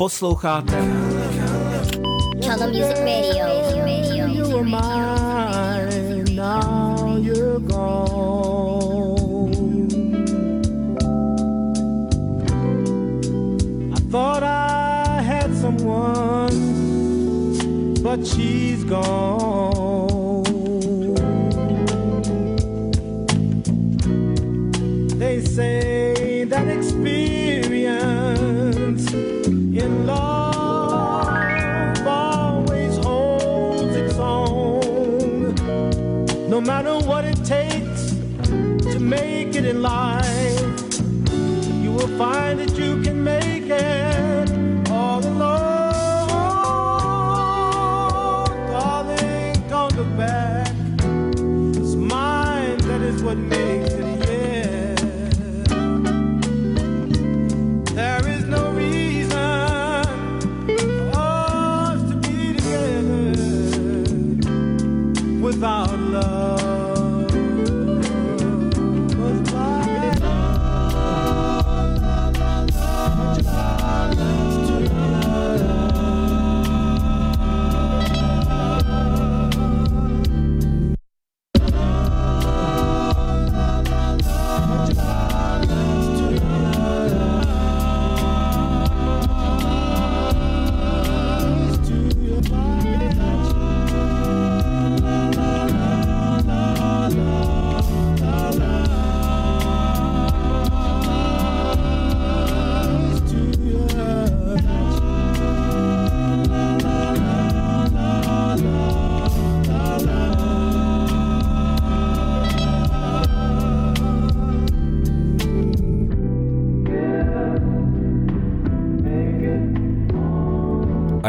Posloucháte Channel Music Radio. Radio. You were mine, now you're gone. I thought I had someone, but she's gone.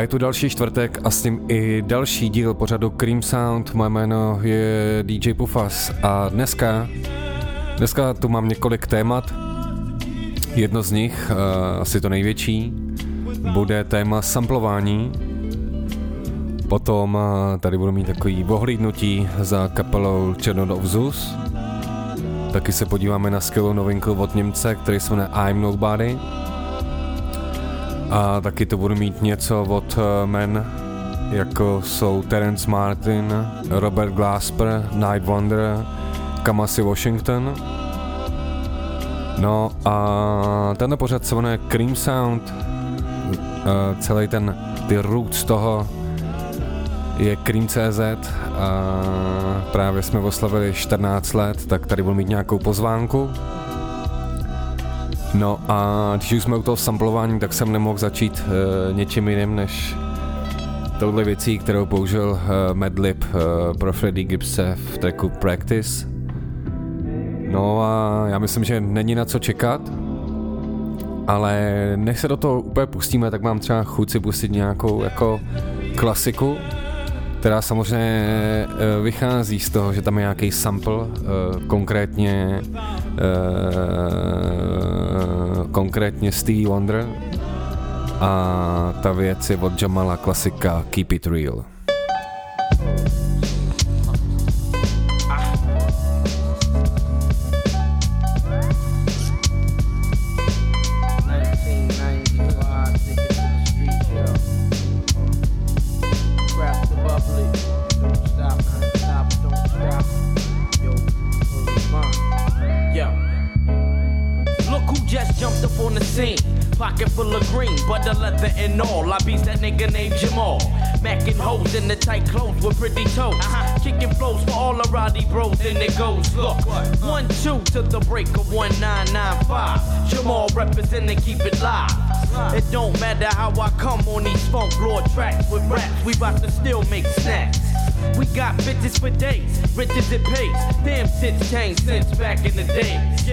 Je tu další čtvrtek a s ním i další díl pořadu Cream Sound. Moje jméno je DJ Pufas a dneska, dneska tu mám několik témat. Jedno z nich, uh, asi to největší, bude téma samplování. Potom uh, tady budu mít takový ohlídnutí za kapelou Channel of Zeus. Taky se podíváme na skvělou novinku od Němce, který se jmenuje I'm Nobody. A taky to budu mít něco od eh, men, jako jsou Terence Martin, Robert Glasper, Night Wonder, Kamasi Washington. No a tenhle pořad se jmenuje Cream Sound. Uh, celý ten, ty roots toho je Cream.cz a právě jsme oslavili 14 let, tak tady budu mít nějakou pozvánku. No a když už jsme u toho samplování, tak jsem nemohl začít uh, něčím jiným než touhle věcí, kterou použil uh, Madlib uh, pro Freddie Gibbse v tracku Practice. No a já myslím, že není na co čekat, ale než se do toho úplně pustíme, tak mám třeba chuť si pustit nějakou jako klasiku, která samozřejmě uh, vychází z toho, že tam je nějaký sample, uh, konkrétně uh, konkrétně Stevie Wonder a ta věc je od Jamala klasika Keep It Real. With pretty toes. Uh-huh. Kicking flows for all the Roddy bros, and it goes. Look, one two to the break of 1995. Jamal representing, keep it live. Uh-huh. It don't matter how I come on these funk lord tracks with raps. We bout to still make snacks. We got bitches for days, riches it pays. Damn shit's changed since back in the days.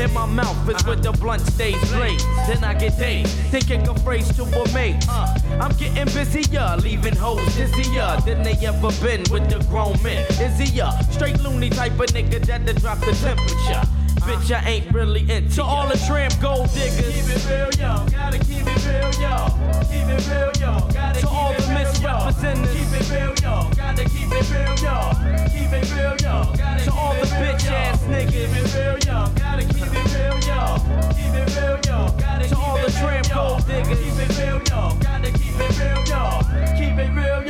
In my mouth is where the blunt stays blazed. Then I get dazed, thinking a phrase to a mate. Uh, I'm getting busier, leaving hoes dizzier than they ever been with the grown men. Is he a straight loony type of nigga that'll drop the temperature. Bitch, I ain't really into To all the tramp gold diggers. Keep it real, yo. Gotta keep it real, yo. Keep it real, yo. Gotta to all the Keep it real, yo. Gotta keep it real, all Keep it real. To all the bitch ass niggas. Keep it real. Gotta keep it real, all Keep it real. Gotta to all the tramp gold diggers. Keep it real. Gotta keep it real. Keep it real.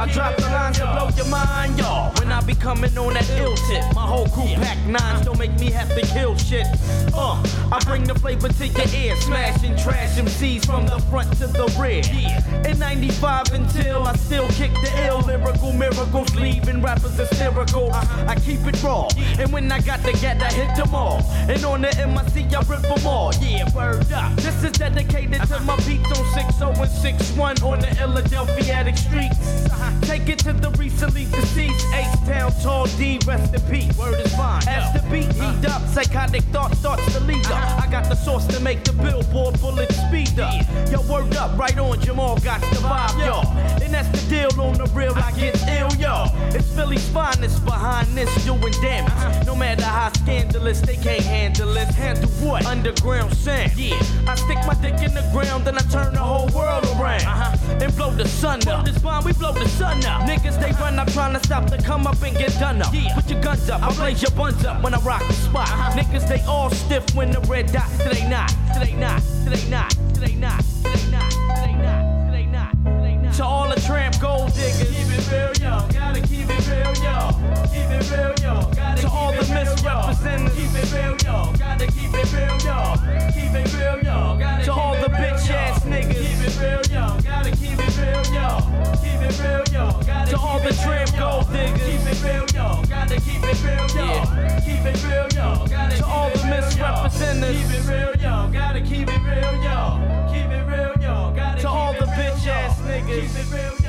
I drop the lines to blow your mind, y'all yo. coming on that ill tip. My whole crew pack nines, don't make me have to kill shit. Uh, I bring the flavor to your ear, smashing trash MCs from the front to the rear. In 95 until I still kick the ill lyrical miracles, leaving rappers hysterical. I keep it raw, and when I got the get, I hit them all. And on the MIC, I rip them all. Yeah, word up. This is dedicated to my beats on 60 and 61 on the Philadelphia streets. Take it to the recently deceased H Town Tall D, rest in peace. Word is fine. As the beat uh. heat up, psychotic thought starts to lead up. Uh-huh. I got the sauce to make the billboard bullet speed up. Yo, word up, right on, Jamal got the vibe, y'all. And that's the deal on the real, I get ill, y'all. It's Philly's finest behind this doing damage. Uh-huh. No matter how scandalous, they can't handle it. Handle what? Underground sound. Yeah. I stick my dick in the ground, then I turn the whole world around. Uh-huh. And blow the sun up. Blow this bomb, we blow the sun up. Niggas, they run up trying to stop the come up and get done up. Yeah. Put your guns up, I blaze your buns up when I rock the spot. Uh-huh. Niggas, they all stiff when the red dot. They not, they not, they not, they not, they not, they not, they not, they not. To all the tramp gold diggers. Keep it real, yo. Gotta keep it real, yo. Keep it real, yo. Gotta to all the misrepresentatives. Keep it real, yo. Gotta keep it real, yo. Keep it real, yo. Gotta to all the bitch ass. Keep it real, yo. Gotta keep it real, yo. Keep it real, yo. Gotta to all the tramp gold diggers. Keep it real, yo. Gotta keep it real, yo. Keep it real, yo. Gotta to all the misrepresentatives. Keep it real, yo. Gotta keep it real, yo. Keep it real, yo. Gotta to all the bitch ass niggas. Keep it real, yo.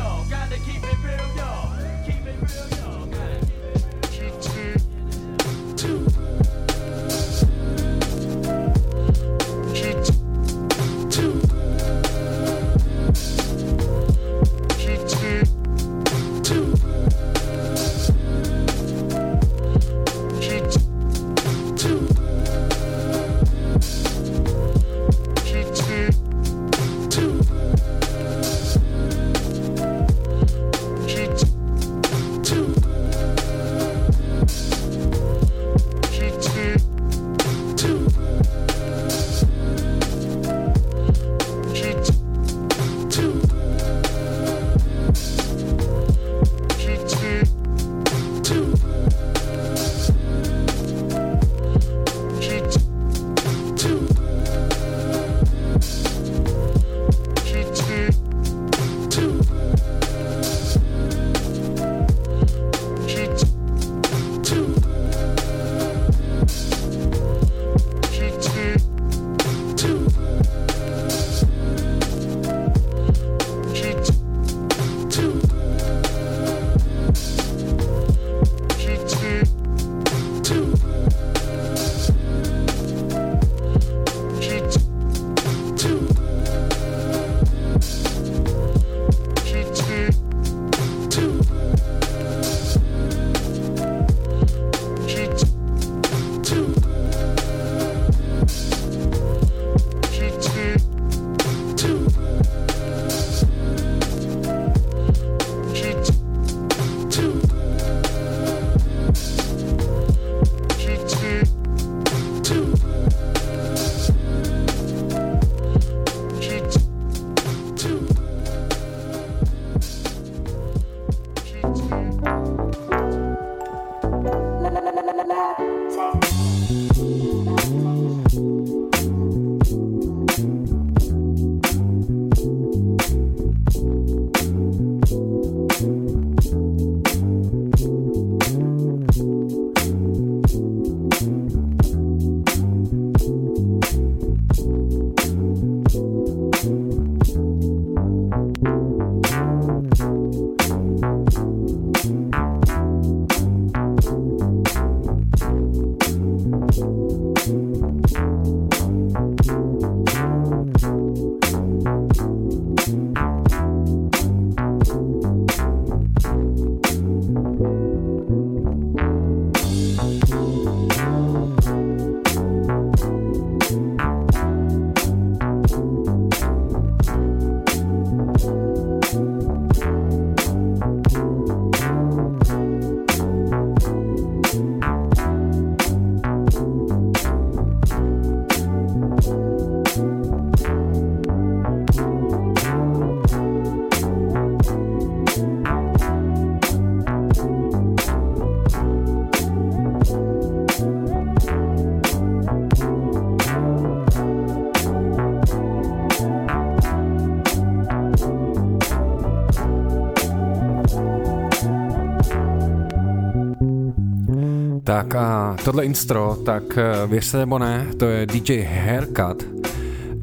Tak a tohle instro, tak eh, věřte nebo ne, to je DJ Haircut.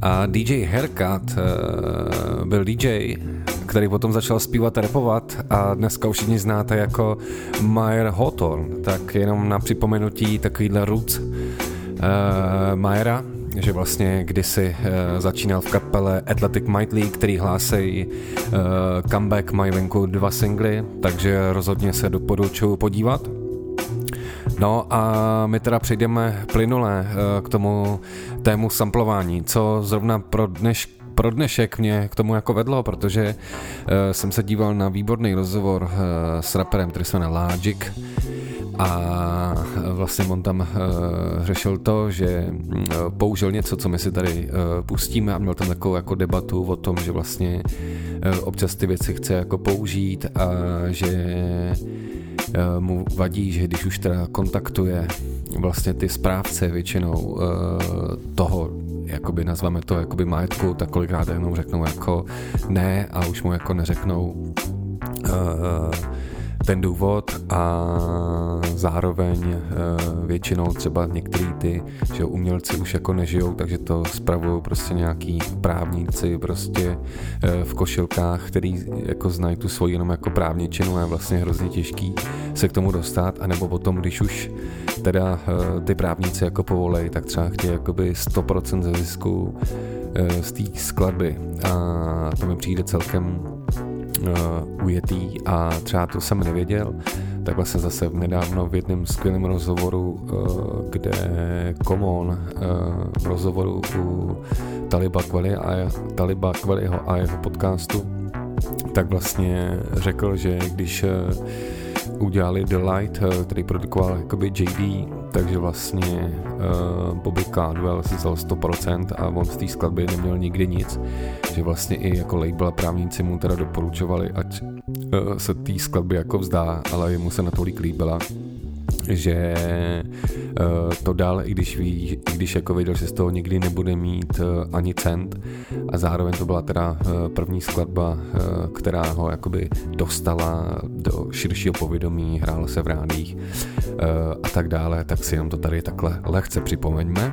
A DJ Haircut uh, byl DJ, který potom začal zpívat a repovat a dneska už všichni znáte jako Mayer Hawthorne. Tak jenom na připomenutí takovýhle roots uh, Mayera, že vlastně kdysi uh, začínal v kapele Athletic Might League, který hlásejí uh, Comeback mají venku dva singly, takže rozhodně se doporučuji podívat. No a my teda přejdeme plynule uh, k tomu tému samplování, co zrovna pro dneš, pro dnešek mě k tomu jako vedlo, protože uh, jsem se díval na výborný rozhovor uh, s raperem, který se jmenuje Logic, a vlastně on tam uh, řešil to, že uh, použil něco, co my si tady uh, pustíme a měl tam takovou jako debatu o tom, že vlastně uh, občas ty věci chce jako použít a že uh, mu vadí, že když už teda kontaktuje vlastně ty správce většinou uh, toho, jakoby nazveme to jakoby majetku, tak kolikrát jenom řeknou jako ne a už mu jako neřeknou uh, ten důvod a zároveň e, většinou třeba některý ty že umělci už jako nežijou, takže to spravují prostě nějaký právníci prostě e, v košilkách, který jako znají tu svoji jenom jako právničinu a je vlastně hrozně těžký se k tomu dostat, anebo potom, když už teda e, ty právníci jako povolej, tak třeba chtějí jakoby 100% ze zisku z té skladby. A to mi přijde celkem uh, ujetý a třeba to jsem nevěděl, tak vlastně zase nedávno v jednom skvělém rozhovoru, uh, kde Komon uh, v rozhovoru u Taliba Kveli a, Taliba Kveliho a jeho podcastu, tak vlastně řekl, že když uh, udělali The Light, který produkoval jakoby JD, takže vlastně uh, Bobby Caldwell si vzal 100% a on z té skladby neměl nikdy nic, že vlastně i jako label a právníci mu teda doporučovali, ať uh, se té skladby jako vzdá, ale jemu se natolik líbila, že uh, to dal, i když, ví, i když jako věděl, že z toho nikdy nebude mít uh, ani cent a zároveň to byla teda uh, první skladba, která ho jakoby dostala do širšího povědomí, hrála se v rádích a tak dále, tak si jenom to tady takhle lehce připomeňme.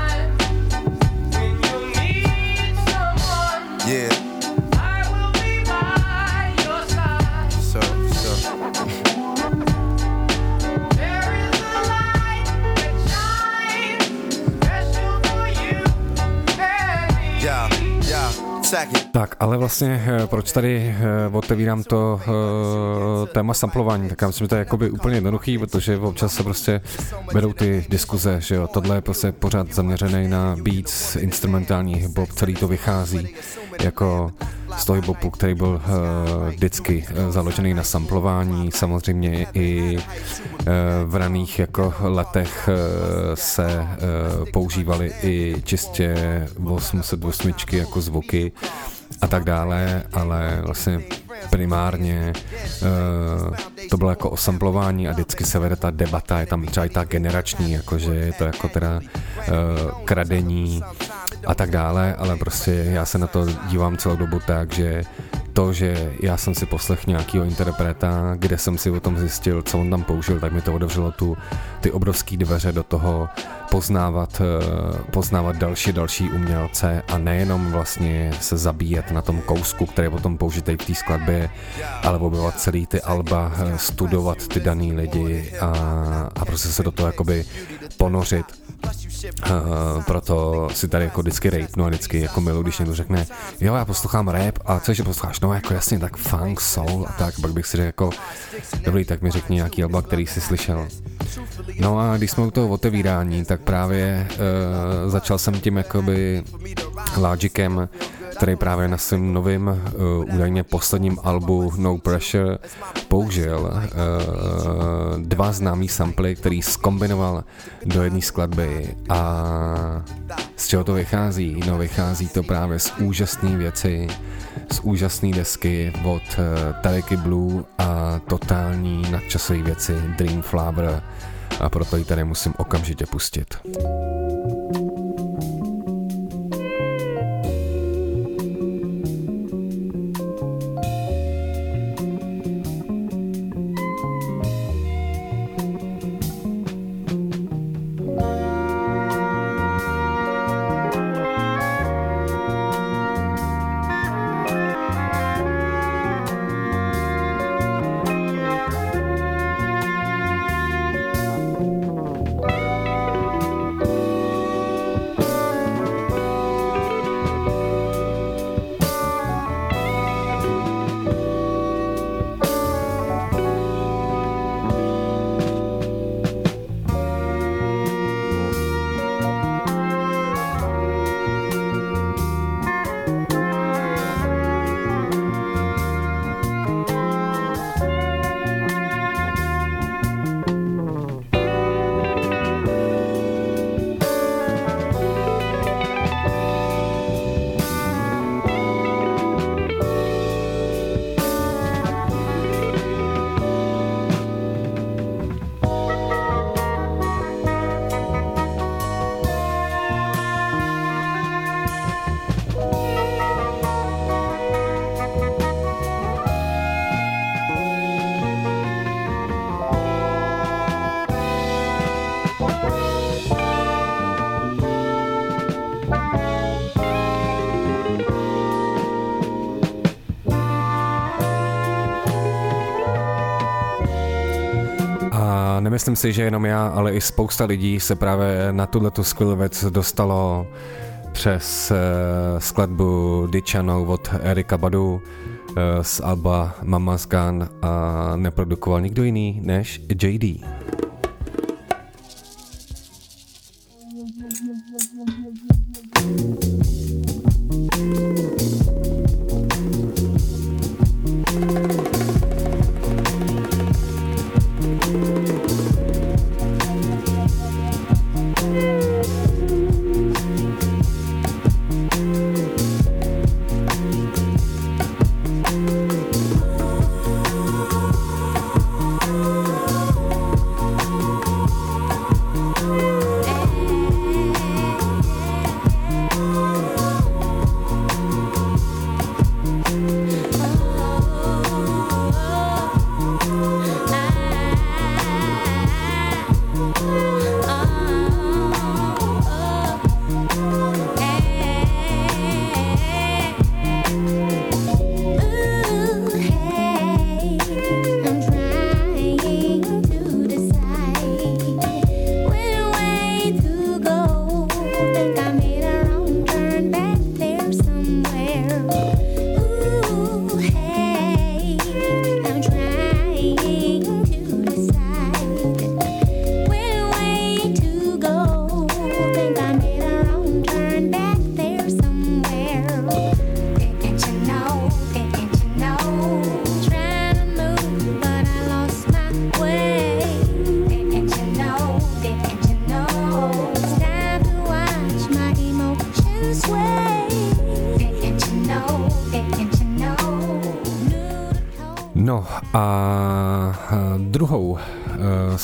Tak, ale vlastně eh, proč tady eh, otevírám to uh, téma samplování, tak já myslím, že to je jakoby úplně jednoduchý, protože občas se prostě vedou ty diskuze, že jo, tohle je prostě pořád zaměřený na beats, instrumentální hip-hop, celý to vychází jako hip-hopu, který byl uh, vždycky uh, založený na samplování, samozřejmě i uh, v raných jako letech uh, se uh, používaly i čistě 808 jako zvuky, a tak dále, ale vlastně primárně uh, to bylo jako osamplování a vždycky se vede ta debata, je tam třeba i ta generační, jakože je to jako teda uh, kradení a tak dále, ale prostě já se na to dívám celou dobu tak, že to, že já jsem si poslech nějakého interpreta, kde jsem si o tom zjistil, co on tam použil, tak mi to otevřelo tu, ty obrovské dveře do toho poznávat, eh, poznávat další další umělce a nejenom vlastně se zabíjet na tom kousku, který je potom použitý v té skladbě, ale objevovat celý ty alba, eh, studovat ty daný lidi a, a prostě se do toho jakoby ponořit. Uh, proto si tady jako vždycky rapnu a vždycky jako milu, když někdo řekne, jo, já poslouchám rap a co že posloucháš, no jako jasně, tak funk, soul a tak, pak bych si řekl jako, dobrý, tak mi řekni nějaký alba, který jsi slyšel. No a když jsme u toho otevírání, tak právě uh, začal jsem tím jakoby Logicem, který právě na svém novém uh, údajně posledním albu No Pressure použil uh, dva známý samply, který skombinoval do jedné skladby a z čeho to vychází? No vychází to právě z úžasné věci, z úžasné desky od uh, Tariky Blue a totální nadčasové věci Dream Flower a proto ji tady musím okamžitě pustit. A nemyslím si, že jenom já, ale i spousta lidí se právě na tuto skvělou věc dostalo přes uh, skladbu Dičanou od Erika Badu uh, z Alba Mama's Gun a neprodukoval nikdo jiný než JD.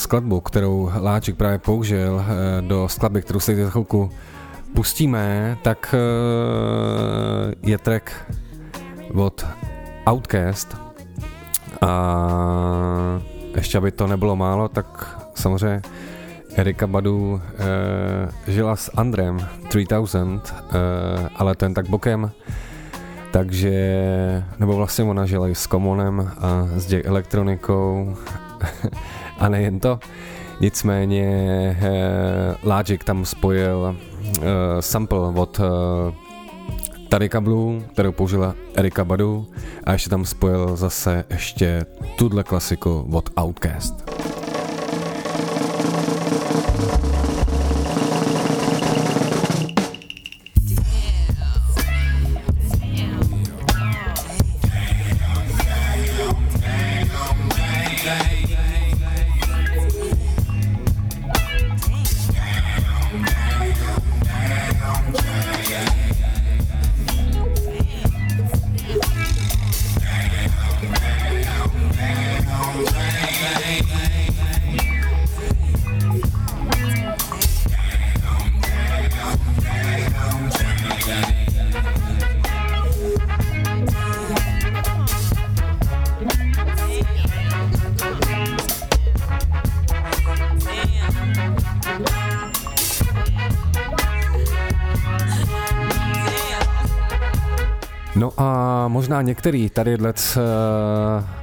Skladbu, kterou Láček právě použil do skladby, kterou si za chvilku pustíme, tak je track od Outcast. A ještě aby to nebylo málo, tak samozřejmě Erika Badu eh, žila s Andrem 3000, eh, ale ten tak bokem, takže, nebo vlastně ona žila i s Commonem a s Jack Elektronikou a nejen to, nicméně eh, Logic tam spojil eh, sample od eh, Tarika Blue, kterou použila Erika Badu a ještě tam spojil zase ještě tuhle klasiku od Outcast. Některý tady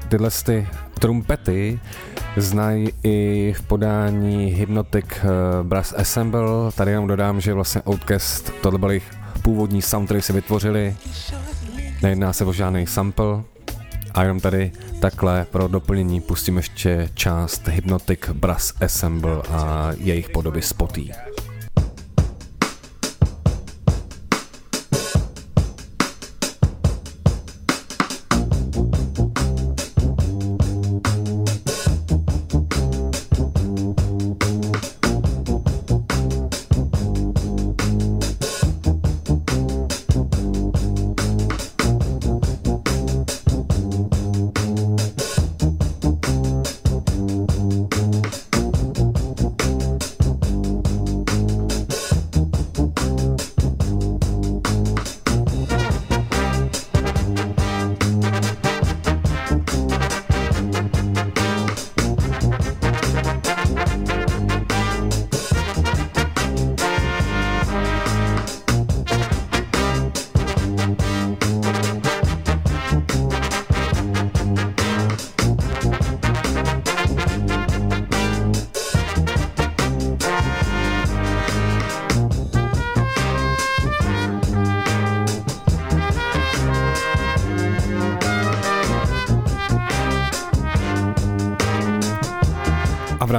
tyhle ty trumpety znají i v podání Hypnotic eh, Brass Ensemble. Tady jenom dodám, že vlastně Outcast, tohle byl jejich původní sound, který si vytvořili. Nejedná se o žádný sample. A jenom tady takhle pro doplnění pustím ještě část Hypnotic Brass Ensemble a jejich podoby spotí.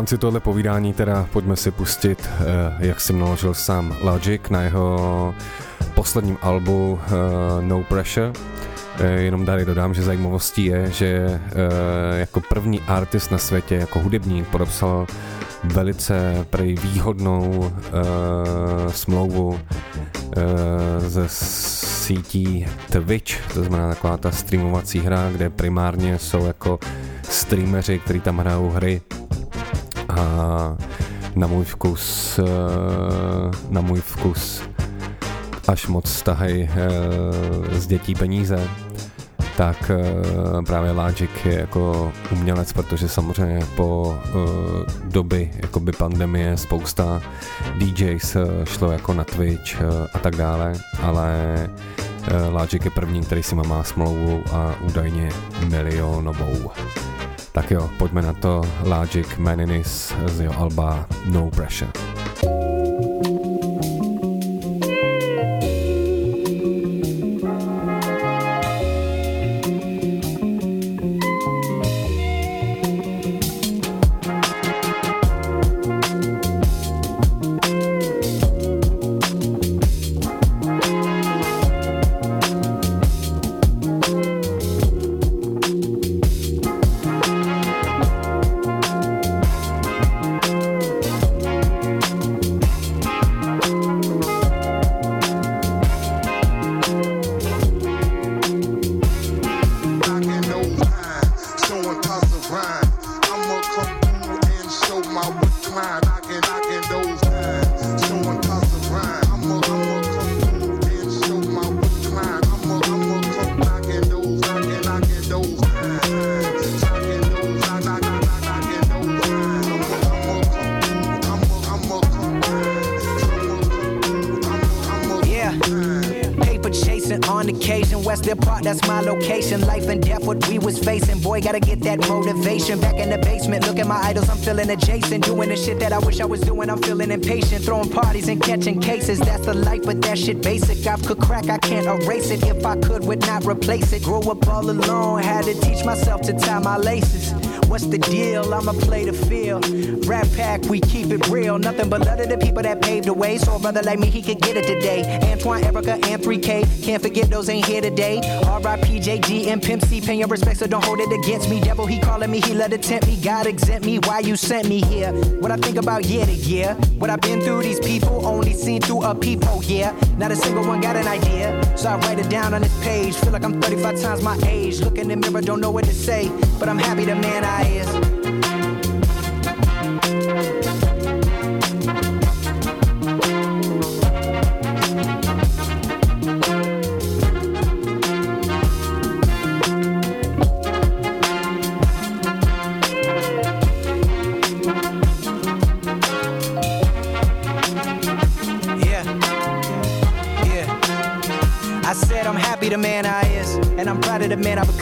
Rámci tohle povídání teda pojďme si pustit, eh, jak jsem naložil sám Logic na jeho posledním albu eh, No Pressure. Eh, Jenom tady dodám, že zajímavostí je, že jako první artist na světě, jako hudebník, podepsal velice prej výhodnou smlouvu ze sítí Twitch, to znamená taková ta streamovací hra, kde primárně jsou jako streameři, kteří tam hrajou hry a na můj vkus uh, na můj vkus až moc stahají uh, z dětí peníze tak uh, právě Logic je jako umělec, protože samozřejmě po doby jakoby pandemie spousta DJs šlo jako na Twitch a tak dále, ale Logic je první, který si má smlouvu a údajně milionovou. Tak jo, pojďme na to Logic Maninis z jeho alba No Pressure. Wish I was doing, I'm feeling impatient. Throwing parties and catching cases, that's the life, but that shit basic. I've could crack, I can't erase it. If I could, would not replace it. Grew up all alone, had to teach myself to tie my laces. What's the deal? I'ma play the field. Rap pack, we keep it real. Nothing but love to the people that paved the way. So a brother like me, he could get it today. Antoine, Erica, and 3K. Can't forget those ain't here today. R.I.P. JG and Pimp C. Pay your respect, so don't hold it against me. Devil, he calling me, he let it tempt me. God exempt me, why you sent me here? What I think about year to year. What I've been through, these people only seen through a peephole, yeah. Not a single one got an idea. So I write it down on this page. Feel like I'm 35 times my age. Look in the mirror, don't know what to say. But I'm happy the man I is.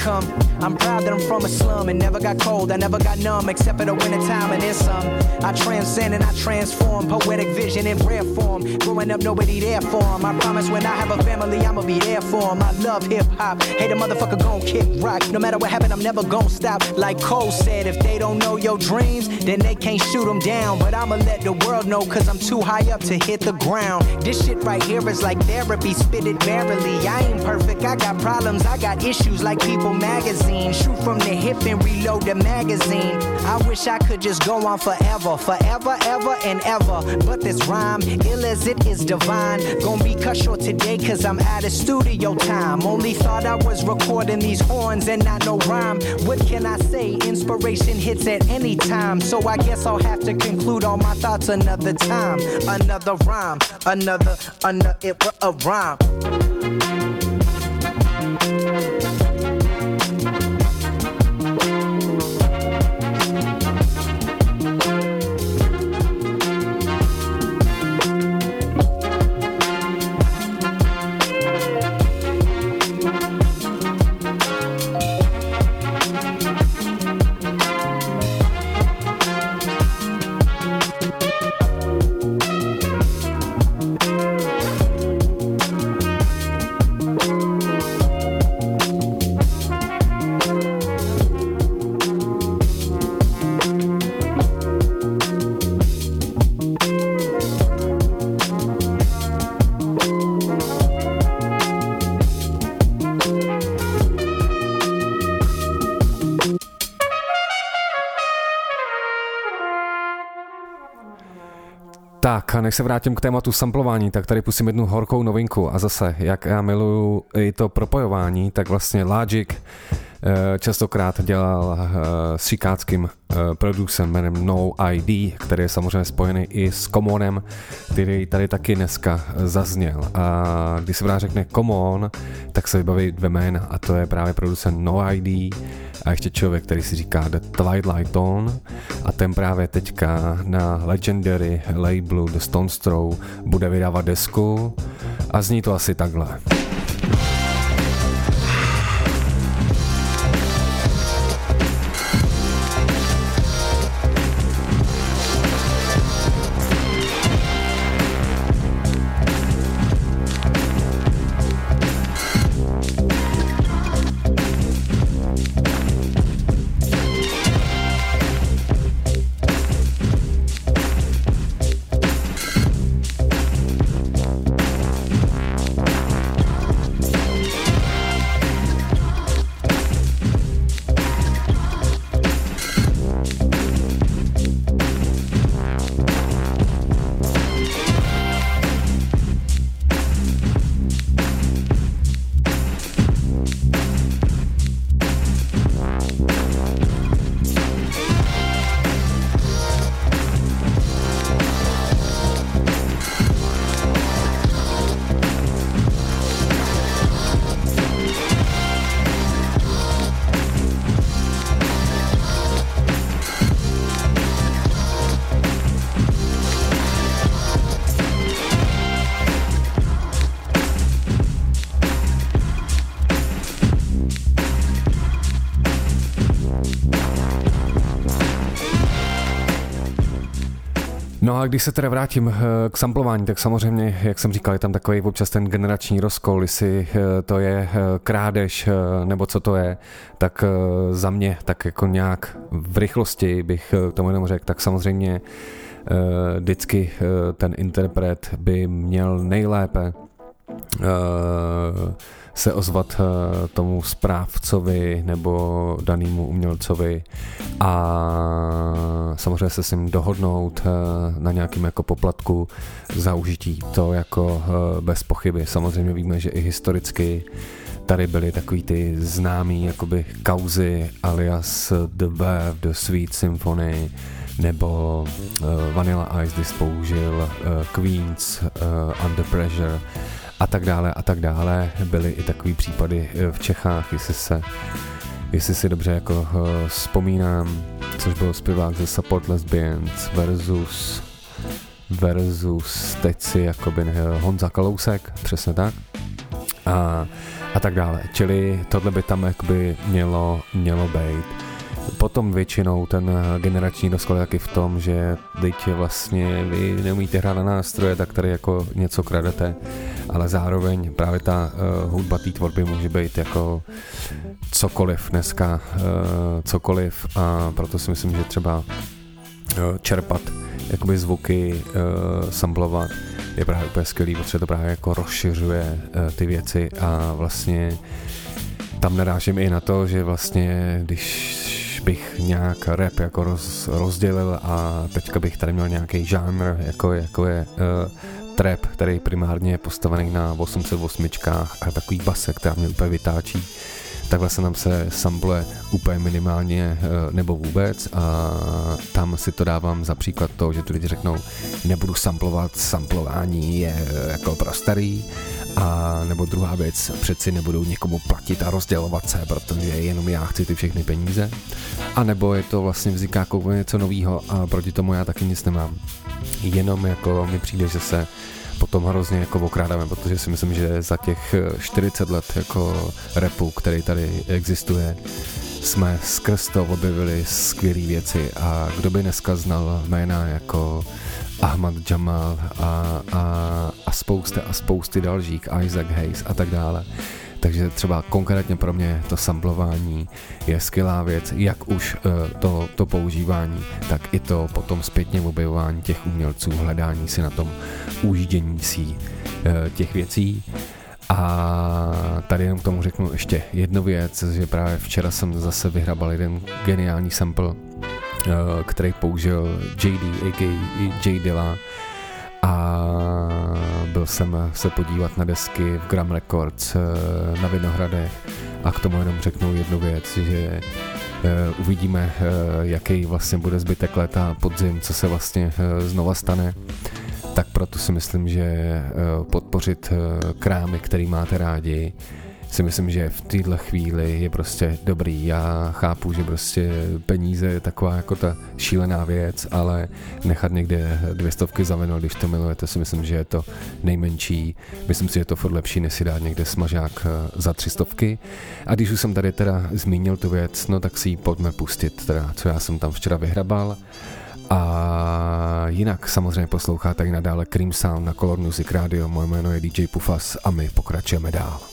come. I'm proud that I'm from a slum and never got cold, I never got numb, except for the winter time and then some. I transcend and I transform, poetic vision in rare form. Growing up, nobody there for 'em. I promise when I have a family, I'ma be there for 'em. I love hip hop, hate a motherfucker gon' kick rock. No matter what happen, I'm never gon' stop. Like Cole said, if they don't know your dreams, then they can't shoot 'em down. But I'ma let the world know, cause I'm too high up to hit the ground. This shit right here is like therapy, spit it merrily. I ain't perfect, I got problems, I got issues like People Magazine. Shoot from the hip and reload the magazine. I wish I could just go on forever, forever, ever, and ever. But this rhyme, ill as it is divine. Gonna be cut short today, cause I'm out of studio time. Only thought I was recording these horns and not no rhyme. What can I say? Inspiration hits at any time. So I guess I'll have to conclude all my thoughts another time. Another rhyme, another, another, it a rhyme. Než se vrátím k tématu samplování, tak tady pustím jednu horkou novinku. A zase, jak já miluju i to propojování, tak vlastně Logic častokrát dělal eh, s šikáckým eh, producem jménem No ID, který je samozřejmě spojený i s Commonem, který tady taky dneska zazněl. A když se vrát řekne Common, tak se vybaví dvě jména a to je právě producent No ID a ještě člověk, který si říká The Twilight Tone a ten právě teďka na Legendary labelu The Stone Throw bude vydávat desku a zní to asi takhle. Když se teda vrátím eh, k samplování, tak samozřejmě, jak jsem říkal, je tam takový občas ten generační rozkol, jestli eh, to je eh, krádež nebo co to je, tak za mě tak jako nějak v rychlosti bych tomu jenom řekl, tak samozřejmě vždycky ten interpret by měl nejlépe se ozvat eh, tomu správcovi nebo danému umělcovi a samozřejmě se s ním dohodnout eh, na nějakým jako poplatku za užití. To jako eh, bez pochyby. Samozřejmě víme, že i historicky tady byly takový ty známý jakoby kauzy alias The Wave, The Sweet Symphony, nebo Vanilla Ice, kdy spoužil Queens Under Pressure a tak dále a tak dále. Byly i takové případy eh, v Čechách, jestli se jestli si dobře jako uh, vzpomínám, což byl zpěvák ze Support Lesbians versus versus teď si jakoby Honza Kalousek, přesně tak. A, a tak dále. Čili tohle by tam jakoby mělo, mělo být. Potom většinou ten generační rozklad taky v tom, že teď vlastně vy neumíte hrát na nástroje, tak tady jako něco kradete, ale zároveň právě ta uh, hudba té tvorby může být jako cokoliv dneska, uh, cokoliv. A proto si myslím, že třeba uh, čerpat jakoby zvuky, uh, samplovat je právě úplně skvělý, protože to právě jako rozšiřuje uh, ty věci. A vlastně tam narážím i na to, že vlastně když bych nějak rap jako roz, rozdělil a teďka bych tady měl nějaký žánr, jako, jako je uh, trap, který primárně je postavený na 808 a takový base, která mě úplně vytáčí, takhle se nám se sample úplně minimálně eh, nebo vůbec a tam si to dávám za příklad to, že tu lidi řeknou, nebudu samplovat, samplování je eh, jako pro starý a nebo druhá věc, přeci nebudou někomu platit a rozdělovat se, protože jenom já chci ty všechny peníze. A nebo je to vlastně vzniká jako něco novýho a proti tomu já taky nic nemám. Jenom jako mi přijde, že se potom hrozně jako okrádáme, protože si myslím, že za těch 40 let jako repu, který tady existuje, jsme skrz to objevili skvělé věci a kdo by dneska znal jména jako Ahmad Jamal a, a, a spousty a spousty dalších, Isaac Hayes a tak dále. Takže třeba konkrétně pro mě to samplování je skvělá věc, jak už uh, to, to používání, tak i to potom zpětně objevování těch umělců, hledání si na tom ujíždění si uh, těch věcí. A tady jenom k tomu řeknu ještě jednu věc, že právě včera jsem zase vyhrabal jeden geniální sample Eh, který použil JD, a.k.a. J. Dilla a byl jsem se podívat na desky v Gram Records eh, na Vinohradech a k tomu jenom řeknu jednu věc, že eh, uvidíme, jaký vlastně bude zbytek léta podzim, co se vlastně znova stane. Tak proto si myslím, že podpořit krámy, který máte rádi, si myslím, že v téhle chvíli je prostě dobrý. Já chápu, že prostě peníze je taková jako ta šílená věc, ale nechat někde dvě stovky za vino, když to milujete, si myslím, že je to nejmenší. Myslím si, že je to furt lepší, než si dát někde smažák eh, za tři stovky. A když už jsem tady teda zmínil tu věc, no tak si ji pojďme pustit, teda, co já jsem tam včera vyhrabal. A jinak samozřejmě posloucháte i nadále Cream Sound na Color Music Radio. Moje jméno je DJ Pufas a my pokračujeme dál.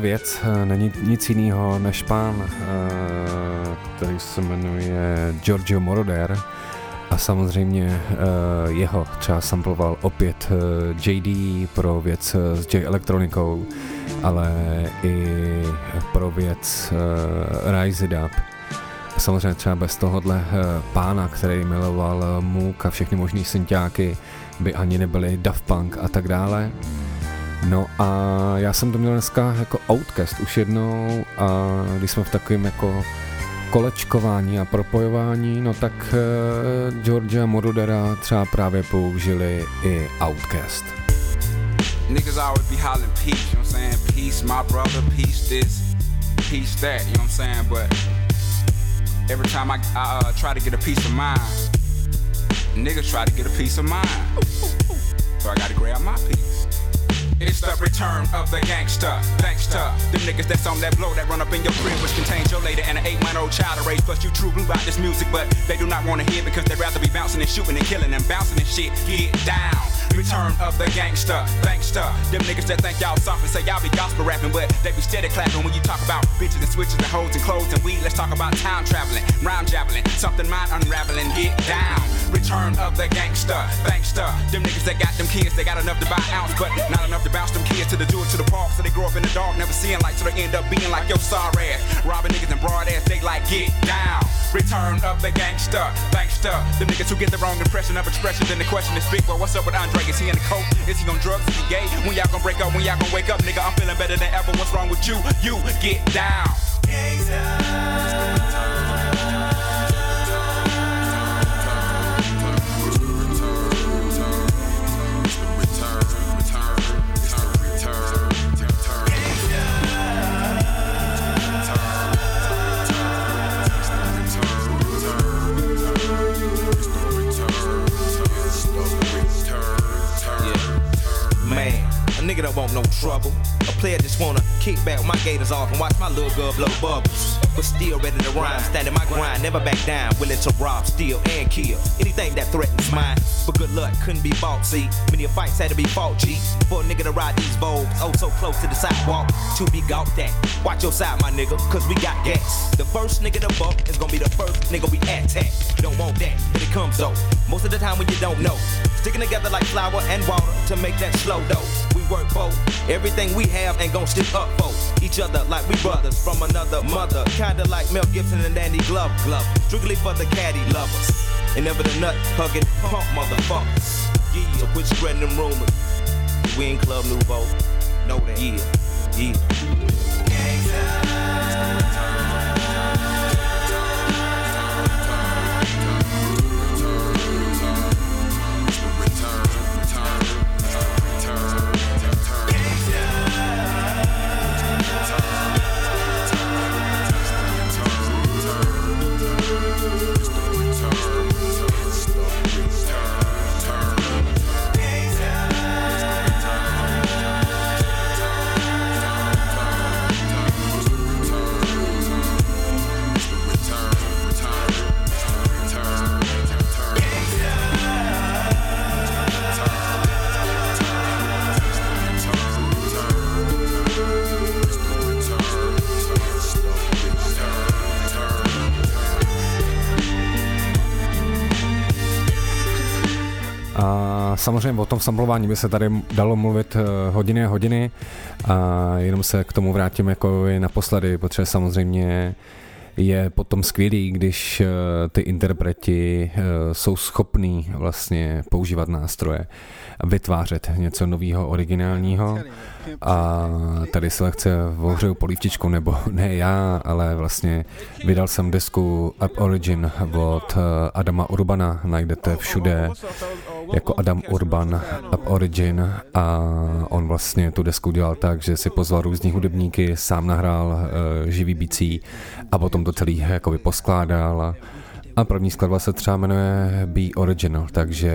Věc eh, není nic jiného než pán, eh, který se jmenuje Giorgio Moroder a samozřejmě eh, jeho třeba samploval opět JD pro věc s J elektronikou, ale i pro věc Rise It Up. samozřejmě třeba bez tohohle pána, který miloval Moog a všechny možný synťáky, by ani nebyly Daft Punk a tak dále. No a já jsem to měl dneska jako Outcast už jednou a když jsme v takovém jako kolečkování a propojování, no tak uh, Georgia Morudera třeba právě použili i Outcast. Niggas always be hollering peace, you know what I'm saying? Peace, my brother, peace this, peace that, you know what I'm saying? But every time I, I uh, try to get a piece of mind, niggas try to get a piece of mine. So I gotta grab my piece. It's the return of the gangster, gangster. Them niggas that's on that blow that run up in your crib, which contains your lady and an eight-month-old child to raise. Plus you true blue about this music, but they do not wanna hear because they'd rather be bouncing and shooting and killing and bouncing and shit. Get down. Return of the gangster, gangster. Them niggas that think y'all soft and say y'all be gospel rapping, but they be steady clapping when you talk about bitches and switches and hoes and clothes and weed. Let's talk about time traveling, rhyme javelin, something mind unraveling. Get down. Return of the gangster, gangster. Them niggas that got them kids, they got enough to buy ounce, but not enough to bounce them kids to the do it to the park. So they grow up in the dark, never seeing light, so they end up being like your sorry ass. Robbing niggas and broad ass, they like get down. Return of the gangster, gangster. Them niggas who get the wrong impression of expression, then the question is big. Well, what's up with Andre? Is he in the coke? Is he on drugs? Is he gay? When y'all gonna break up? When y'all gonna wake up? Nigga, I'm feeling better than ever. What's wrong with you? You get down. Man, a nigga don't want no trouble. A player just wanna kick back my gators off and watch my little girl blow bubbles. But still ready to rhyme, standing my grind, never back down, willing to rob, steal, and kill anything that threatens mine. But good luck couldn't be bought, see. Many fights had to be fought, G. For a nigga to ride these Vogues, oh so close to the sidewalk, to be gawked at. Watch your side, my nigga, cause we got gas. The first nigga to buck is gonna be the first nigga we attack. Don't want that, but it comes though. Most of the time when you don't know. Sticking together like flour and water to make that slow dough. Work both. Everything we have ain't gon' stick up for each other like we brothers from another mother. Kinda like Mel Gibson and Danny Glove Glove. Strictly for the caddy lovers. And never the nut hugging punk motherfuckers. Yeah, quit spreading them rumors. We in Club Nouveau. Know that. Yeah, yeah. A samozřejmě o tom samplování by se tady dalo mluvit eh, hodiny a hodiny. A jenom se k tomu vrátím jako i naposledy, protože samozřejmě je potom skvělý, když eh, ty interpreti eh, jsou schopní vlastně používat nástroje, vytvářet něco nového, originálního. A tady se lehce ohřeju polívčičku, nebo ne já, ale vlastně vydal jsem desku Up Origin od eh, Adama Urbana, najdete všude jako Adam Urban Up Origin. A on vlastně tu desku dělal tak, že si pozval různí hudebníky, sám nahrál uh, živý bicí a potom to celý jako poskládal. A, a první skladba se třeba jmenuje Be Original, takže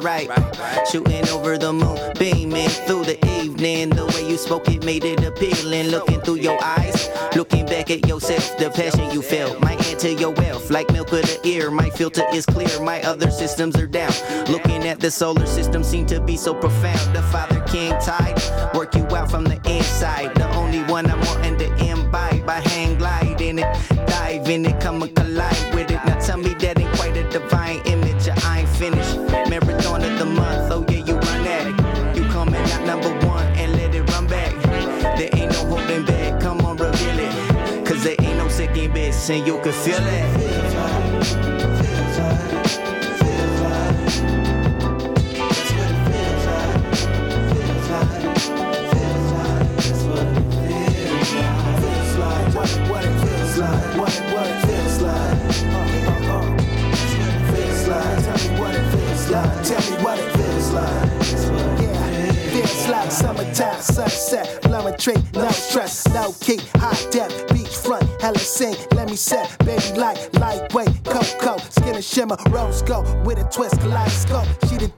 time to still write. Shooting over the moon, beaming through the evening. The way you spoke it made it appealing. Looking through your eyes, looking back at yourself, the passion you felt might add to your wealth. Like milk of the ear, my filter is clear, my other systems are down. Looking at the solar system seem to be so profound. The Father King tide, work you out from the inside. especiales.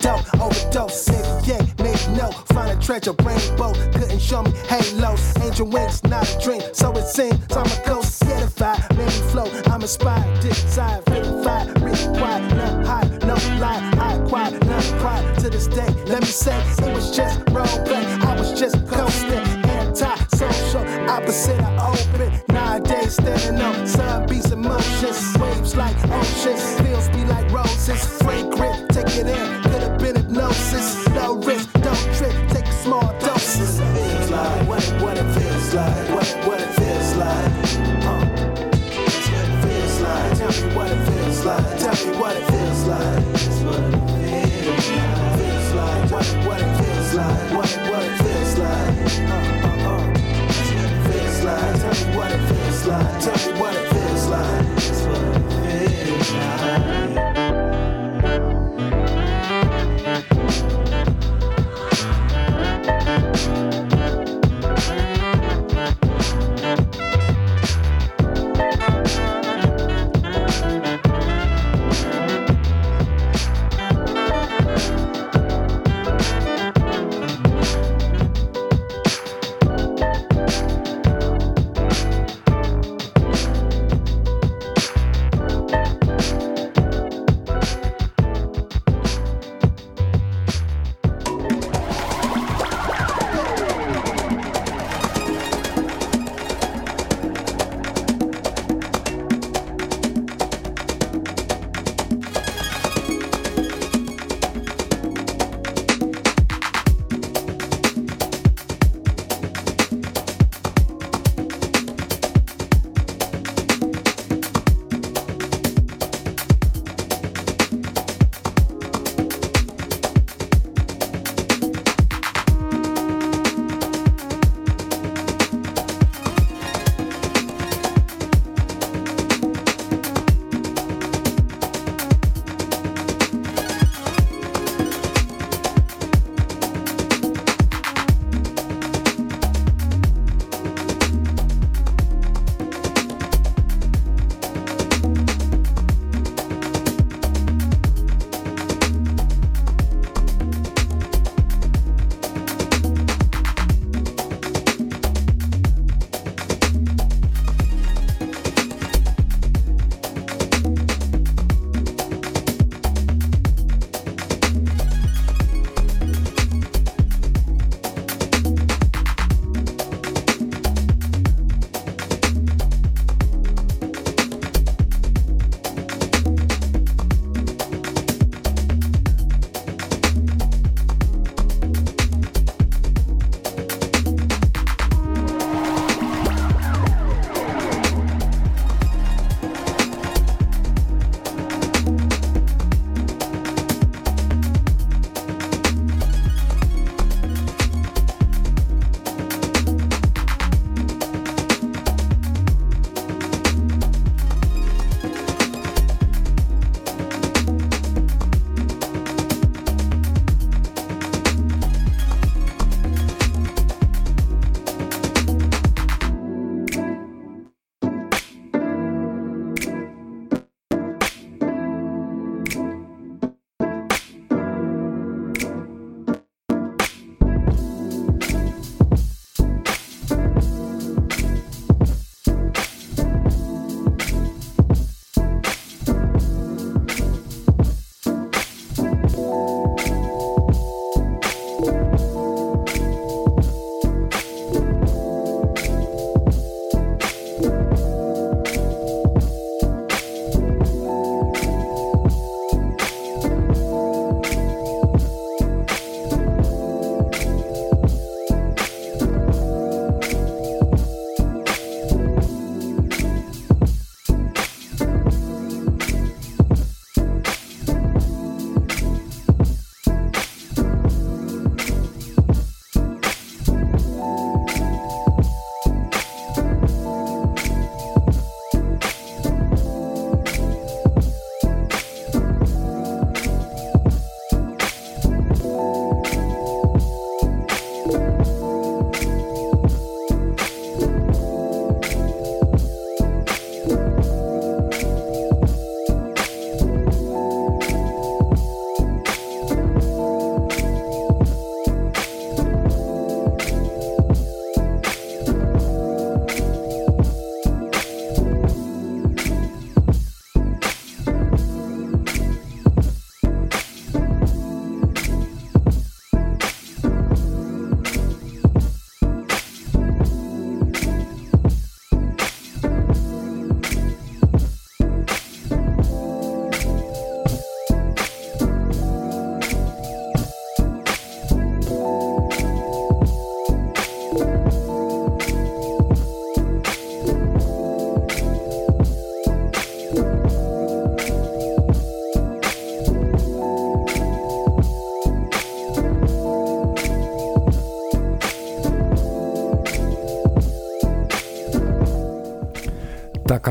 Dope, overdose, nigga, yeah, make no, find a treasure, rainbow, couldn't show me halos, angel wings, not a dream, so it seems, I'm a ghost, certified, made me flow, I'm inspired, desire, verified, required, no high, no lie, I quiet, no pride, to this day, let me say, it was just role play, I was just coasting, anti-social, opposite of open, nowadays standing on sun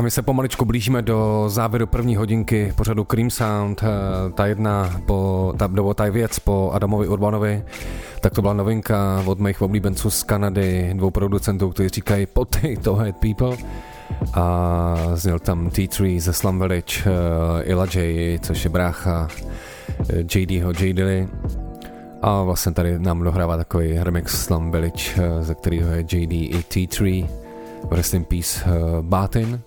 my se pomaličku blížíme do závěru první hodinky pořadu Cream Sound. Eh, Ta jedna, po, ta, nebo ta věc po Adamovi Urbanovi, tak to byla novinka od mých oblíbenců z Kanady, dvou producentů, kteří říkají Potato Head People. A zněl tam T3 ze Slum Village, uh, Illa J, což je brácha eh, JDho, J Dilly. A vlastně tady nám dohrává takový remix Slum Village, eh, ze kterého je JD i T3. Rest in Peace uh, Batin.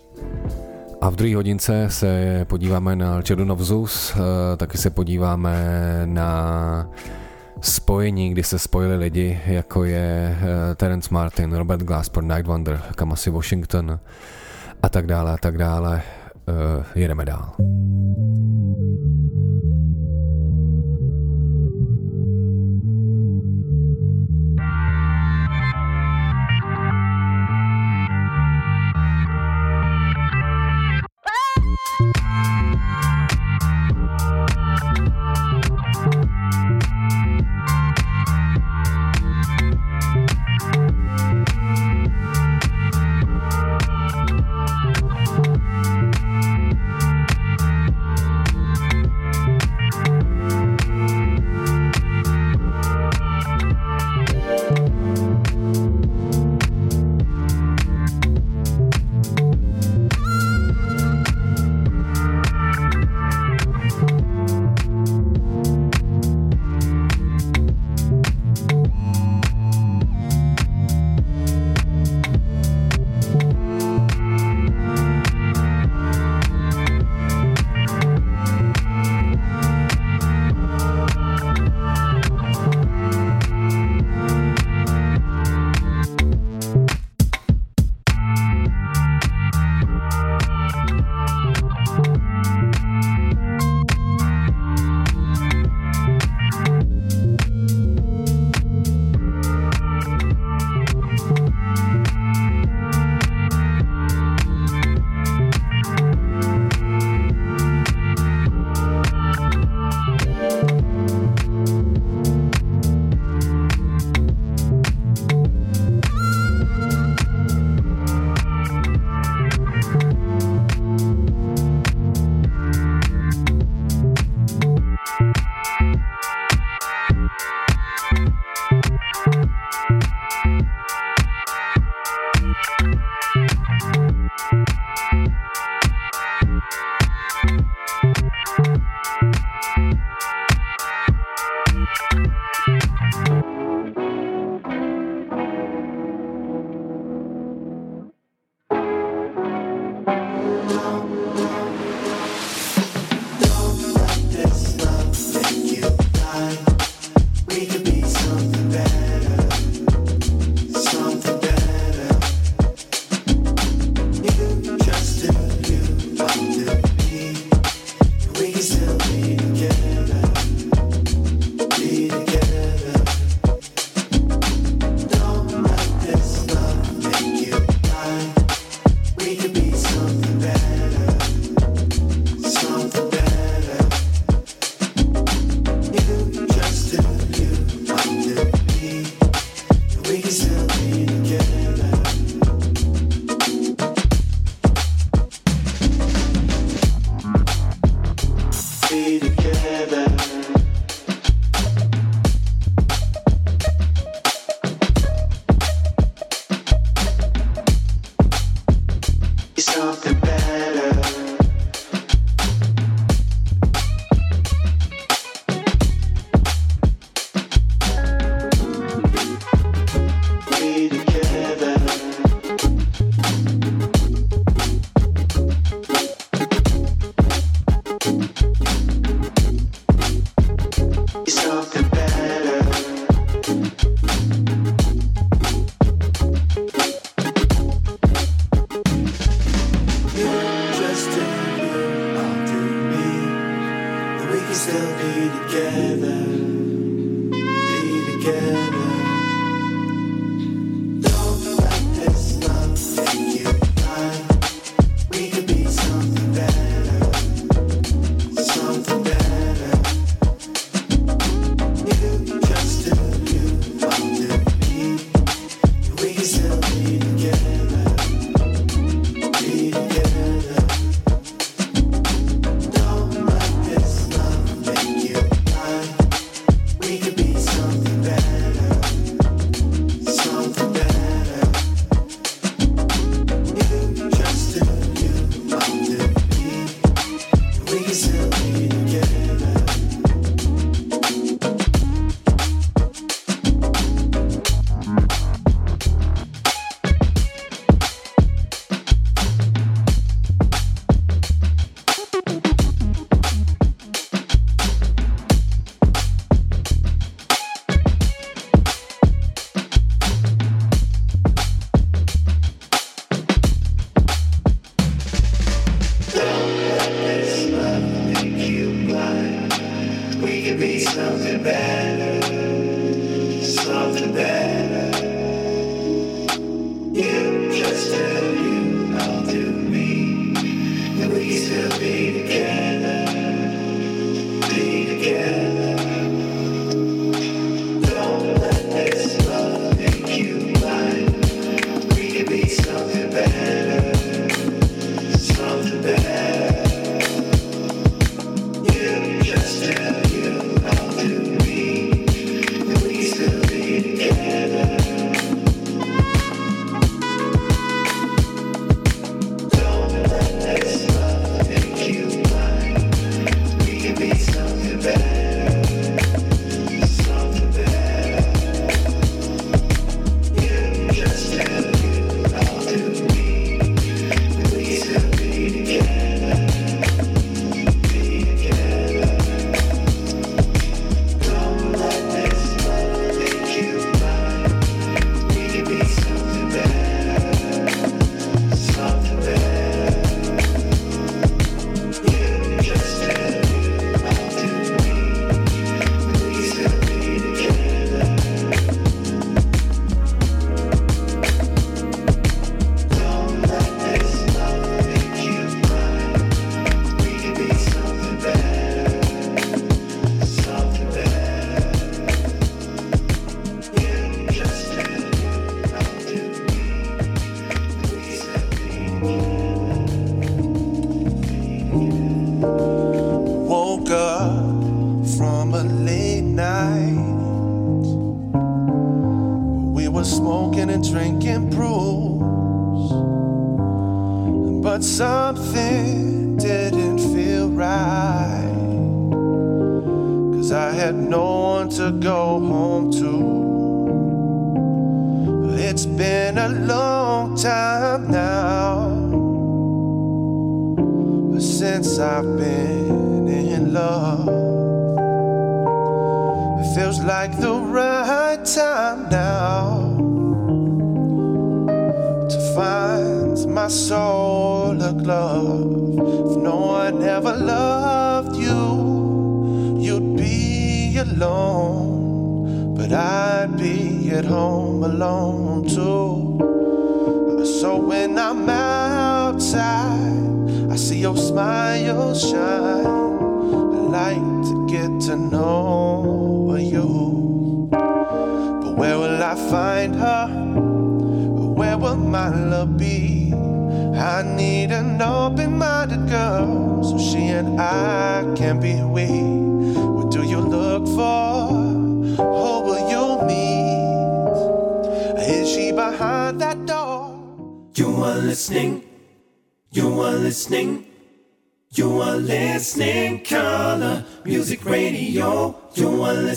A v druhé hodince se podíváme na of Zeus, uh, taky se podíváme na spojení, kdy se spojili lidi, jako je uh, Terence Martin, Robert Glasper, Night Wonder, Kamasi Washington a tak dále a tak dále. Uh, jedeme dál.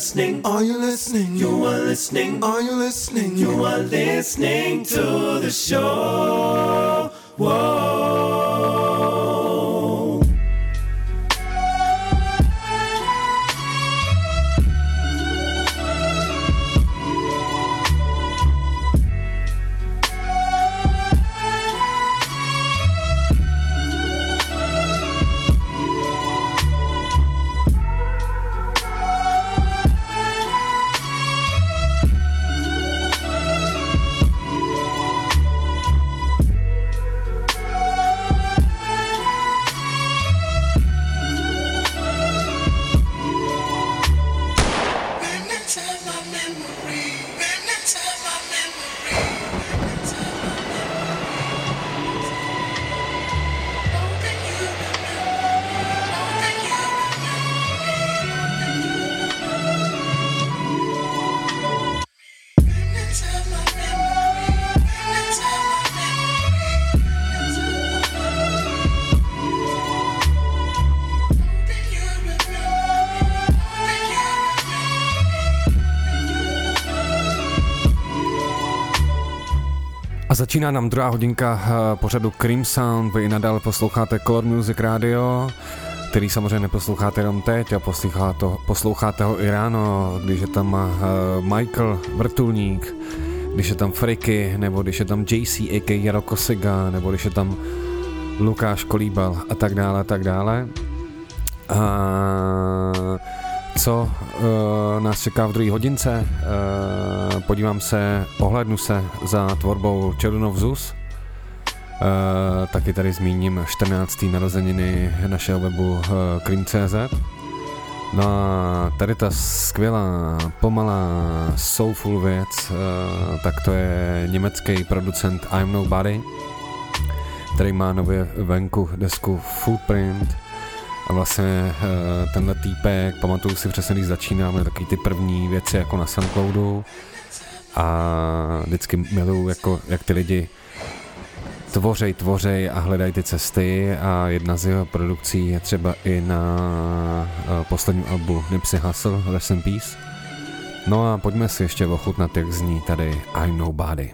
Listening. Are you listening? You are listening. Are you listening? You are listening to the show. Whoa. Začíná nám druhá hodinka eh, pořadu Cream Sound. Vy i nadále posloucháte Color Music Radio, který samozřejmě neposloucháte jenom teď a poslouchá to, posloucháte ho i ráno, když je tam eh, Michael Vrtulník, když je tam Friky, nebo když je tam JC, a.k. Jaro Kosiga, nebo když je tam Lukáš Kolíbal a tak dále, a tak dále. A co uh, nás čeká v druhé hodince? Uh, podívám se, ohlednu se za tvorbou Children of Zeus. Uh, taky tady zmíním 14. narozeniny našeho webu uh, Cream.cz. No a tady ta skvělá, pomalá, soulful věc, uh, tak to je německý producent I'm Nobody, který má nově venku desku Footprint, a vlastně eh, tenhle týpek, pamatuju si přesně, když začínáme, takový ty první věci jako na Soundcloudu a vždycky miluju, jako, jak ty lidi tvořej, tvořej a hledají ty cesty a jedna z jeho produkcí je třeba i na uh, posledním albu Nipsey Hussle, Rest in Peace. No a pojďme si ještě ochutnat, jak zní tady I'm Nobody.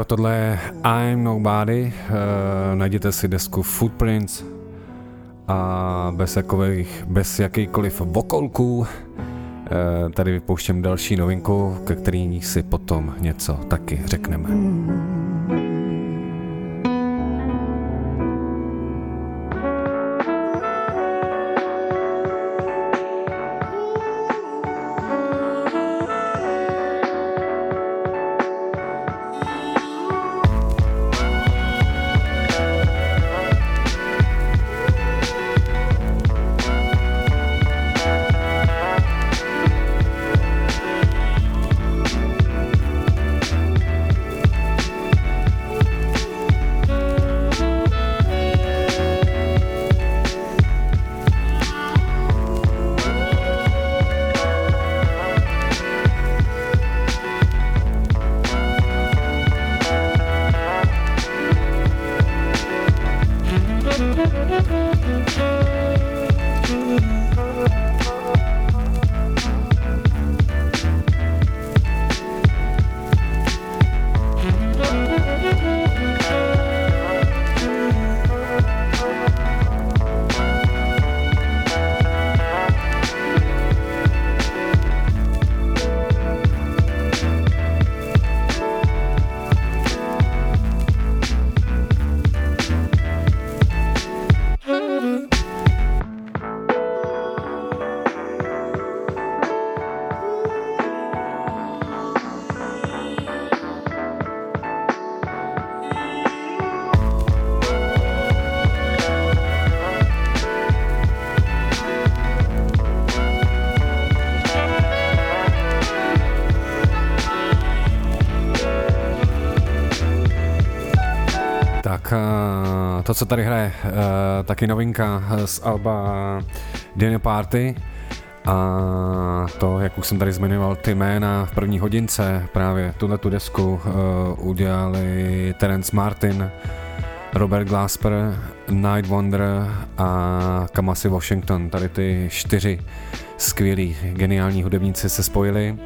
Jo, tohle je I'm Nobody, uh, najděte si desku Footprints a bez, jakových, bez jakýkoliv vokolků uh, tady vypouštím další novinku, ke který si potom něco taky řekneme. Tak tady hraje, eh, taky novinka z Alba Dinner Party. A to, jak už jsem tady zmiňoval, ty jména v první hodince, právě tuhle tu desku uh, udělali Terence Martin, Robert Glasper, Night Wonder a Kamasi Washington. Tady ty čtyři skvělí, geniální hudebníci se spojili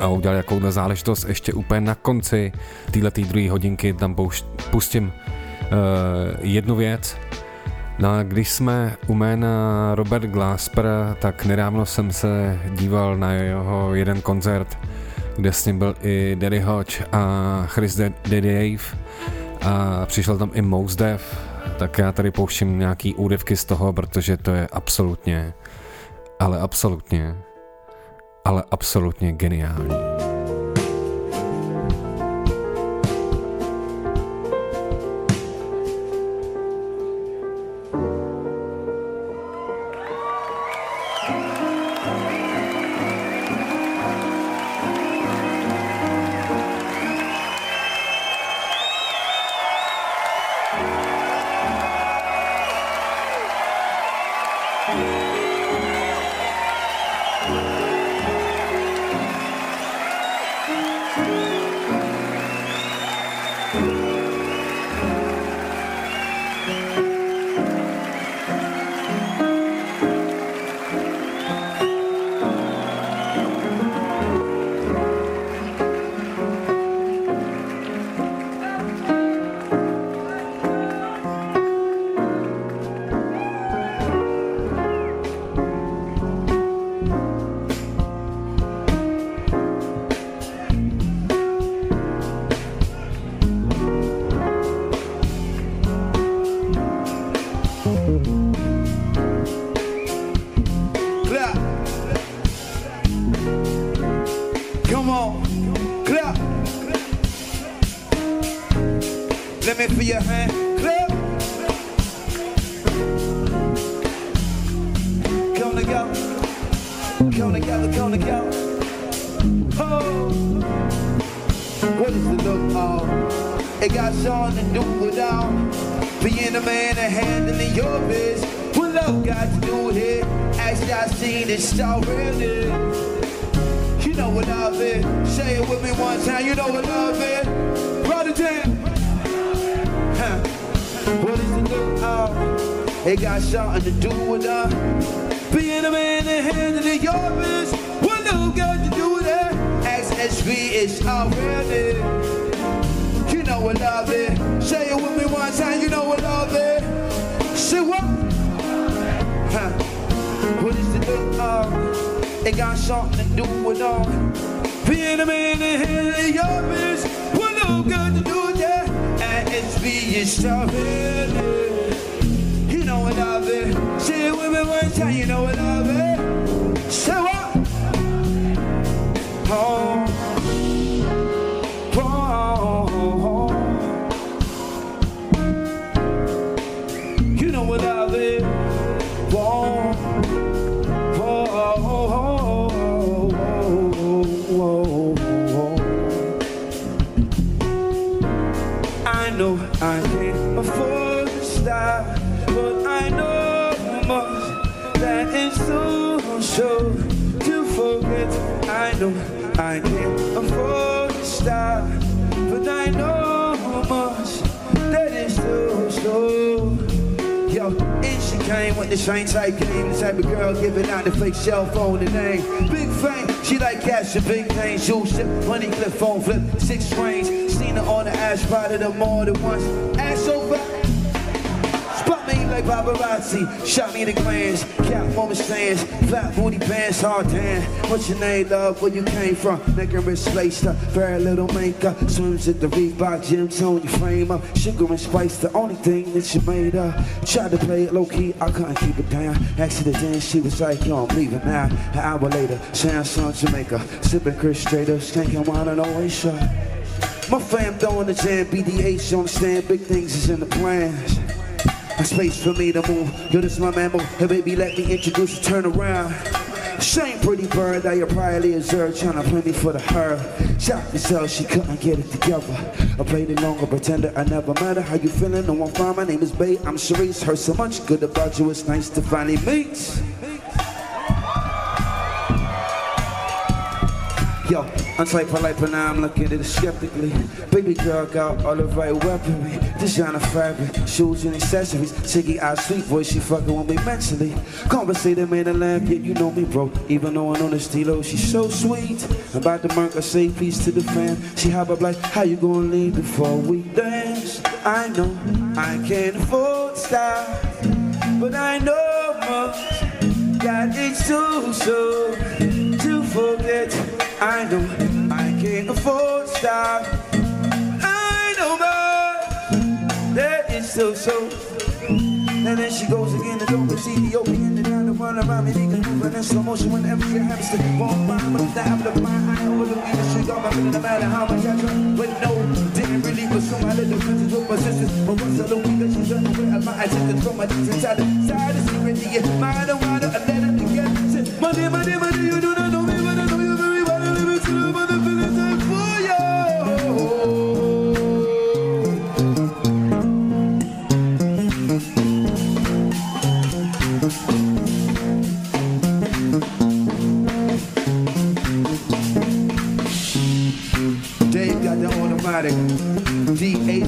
a udělali jakouhle záležitost ještě úplně na konci této druhé hodinky tam pouš- pustím uh, jednu věc. No a když jsme u jména Robert Glasper, tak nedávno jsem se díval na jeho jeden koncert, kde s ním byl i Daddy Hodge a Chris Daddy Dave a přišel tam i Mos Def, tak já tady pouštím nějaký úryvky z toho, protože to je absolutně, ale absolutně, ale absolutně geniální. It so really. You know what love is. Say it with me one time. You know what love is. Run it down. Huh. What is the look of? It got something to do with uh, being a man and handling your biz. What love got to do with it? XSV is already. It got something to do with all. Being a man in hell your bitch. What no good to do that? And it's being so You know what love is. Say it with me one time, you know what love is. Say what? Oh. With the same type game, the type of girl giving out the fake cell phone the name. Big fame, she like cash and big things. Shoe ship, money clip, phone flip, six rings. Seen her on the ash spotted her more than once. Ass over. Spot me like paparazzi, shot me the glance, moment stands, flat booty pants, hard tan. What's your name, love? Where you came from? Neck and up, very little makeup. Swims at the Reebok gym, tone your frame up. Sugar and spice, the only thing that you made up. Tried to play it low key, I couldn't keep it down. To dance, she was like, yo, I'm leaving now. An hour later, Samsung, Jamaica, sipping Chris Strader, skanking wine and shot. My fam throwing the jam, BDH, you understand, big things is in the plans. A space for me to move. Yo, this my mammal. Hey, baby, let me introduce you. Turn around. Same pretty bird that you probably observed trying to play me for the her. Shot yourself, she couldn't get it together. I played it longer, pretended I never met her. How you feeling? No, I'm fine. My name is Bay. I'm Sharice. Heard so much good about you. It's nice to finally meet. Yo, untype polite, but now I'm looking at it skeptically. Baby girl got all the right weaponry. Designer fabric, shoes and accessories. Chiggy eyes, sweet voice, she fucking with me mentally. Conversating made a laugh, yeah, you know me, bro. Even though I know the stilo, she's so sweet. About to murk, a say peace to the fam. She hop up like, how you gonna leave before we dance? I know I can't afford style, but I know much it's too to forget. I know I can't afford to stop. I know much that it's too soon. And then she goes again, the dope is Ethiopian, and down to run around me, nigga, moving in slow motion whenever you have to walk by, but that I'm the mind, I know the weakest shit got my feeling, no matter how much I try. But no, didn't really pursue my little friends with my sisters, but once I look weaker, she's done away, my attention from my inside the side, the secret, to get mine, oh, I I oh, let it get, money, money, money, you do not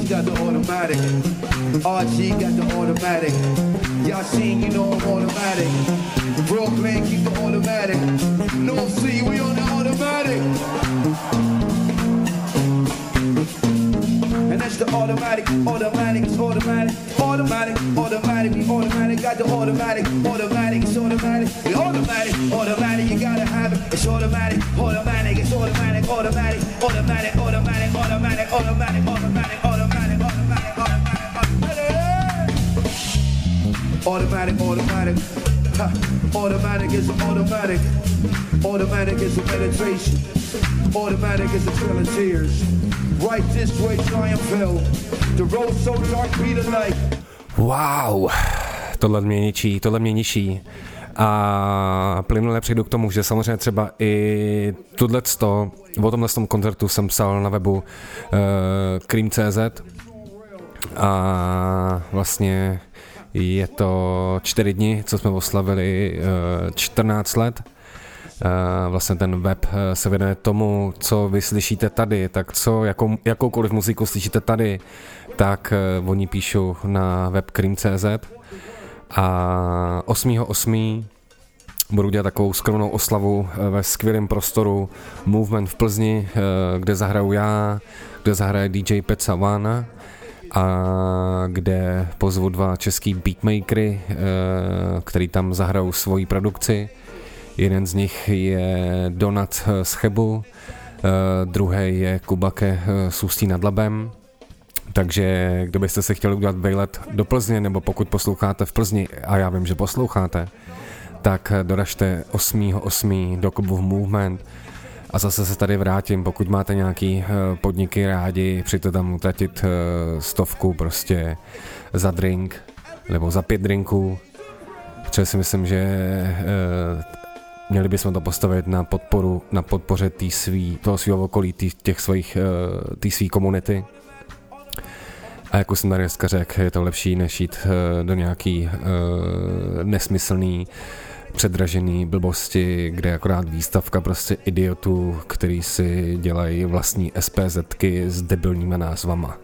got the automatic. RG got the automatic. Y'all seen, you know I'm automatic. Brooklyn, keep the automatic. North Sea, we on the automatic. That's the automatic, automatic, it's automatic, automatic, automatic, we automatic, automatic, got the automatic, automatic, it's automatic, the automatic, automatic, automatic. you gotta have it, it's automatic, automatic, it's automatic, automatic, automatic, automatic, automatic, automatic, automatic, automatic, automatic, automatic, automatic, automatic, ha, automatic is automatic, automatic is a meditation, automatic is a trail of tears. Right this way, Triumph Hill. The road so dark, be the light. Wow, tohle mě ničí, tohle mě ničí. A plynule přijdu k tomu, že samozřejmě třeba i tohleto, o tomhle tom koncertu jsem psal na webu uh, Cream.cz a vlastně je to čtyři dny, co jsme oslavili uh, 14 let. Uh, vlastně ten web uh, se věnuje tomu, co vy slyšíte tady, tak co, jakou, jakoukoliv muziku slyšíte tady, tak uh, oni píšou na web Cream.cz a 8.8. budu dělat takovou skromnou oslavu eh, ve skvělém prostoru Movement v Plzni, eh, kde zahraju já, kde zahraje DJ Peca Vana a kde pozvu dva český beatmakery, eh, který tam zahrajou svoji produkci. Jeden z nich je Donat z Chebu, druhý je Kubake z Ústí nad Labem. Takže kdybyste se chtěli udělat vejlet do Plzně, nebo pokud posloucháte v Plzni, a já vím, že posloucháte, tak doražte 8.8. do klubu Movement a zase se tady vrátím, pokud máte nějaký eh, podniky rádi, přijďte tam utratit eh, stovku prostě za drink, nebo za pět drinků, protože si myslím, že eh, měli bychom to postavit na podporu, na podpoře tý svý, toho svého okolí, tý, těch svých, tý svý komunity. A jako jsem tady dneska řekl, je to lepší, než jít do nějaký uh, nesmyslný předražený blbosti, kde je akorát výstavka prostě idiotů, který si dělají vlastní SPZky s debilníma názvama.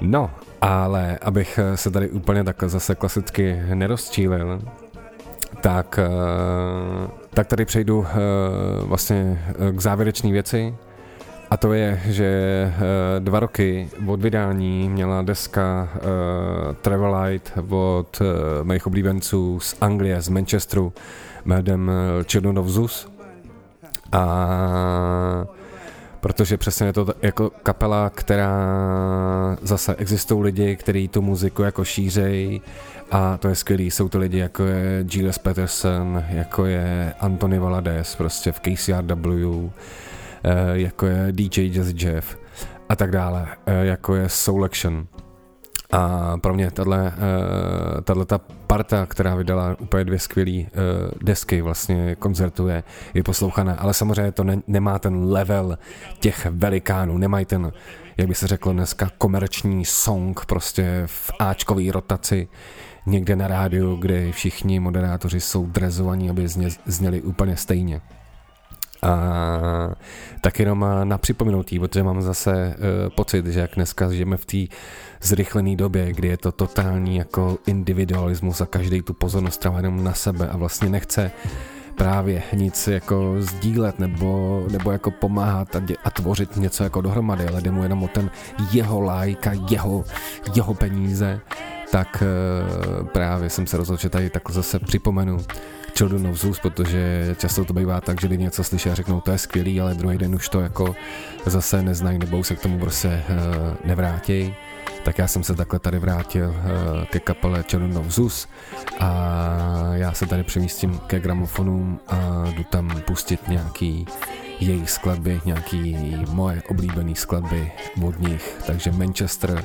No, ale abych se tady úplně tak zase klasicky nerozčílil, tak, eh, tak tady přejdu eh, vlastně k závěrečné věci, a to je, že dva roky od vydání měla deska uh, Travelite od mých oblíbenců z Anglie, z Manchesteru, jménem Children of Zeus. A protože přesně je to jako kapela, která zase existují lidi, kteří tu muziku jako šířej a to je skvělý, jsou to lidi jako je Giles Peterson, jako je Anthony Valades prostě v KCRW, Eh, jako je DJ Jazz Jeff a tak dále, eh, jako je Soul Action. A pro mě tahle, eh, tahle ta parta, která vydala úplně dvě skvělé desky, vlastně koncertuje, je poslouchaná, ale samozřejmě to ne, nemá ten level těch velikánů, nemají ten, jak by se řeklo dneska, komerční song prostě v Ačkový rotaci někde na rádiu, kde všichni moderátoři jsou drezovaní, aby zně, zněli úplně stejně. A tak jenom na připomenutí, protože mám zase uh, pocit, že jak dneska žijeme v té zrychlené době, kdy je to totální jako individualismus a každý tu pozornost trává jenom na sebe a vlastně nechce právě nic jako sdílet nebo, nebo jako pomáhat a, dě, a tvořit něco jako dohromady, ale jde mu jenom o ten jeho like a jeho, jeho peníze, tak uh, právě jsem se rozhodl, že tady takhle zase připomenu Children of Zeus, protože často to bývá tak, že lidi něco slyší a řeknou, to je skvělý, ale druhý den už to jako zase neznají nebo se k tomu prostě uh, nevrátí. Tak já jsem se takhle tady vrátil uh, ke kapele Children of Zeus a já se tady přemístím ke gramofonům a jdu tam pustit nějaký jejich skladby, nějaký moje oblíbené skladby od nich. Takže Manchester,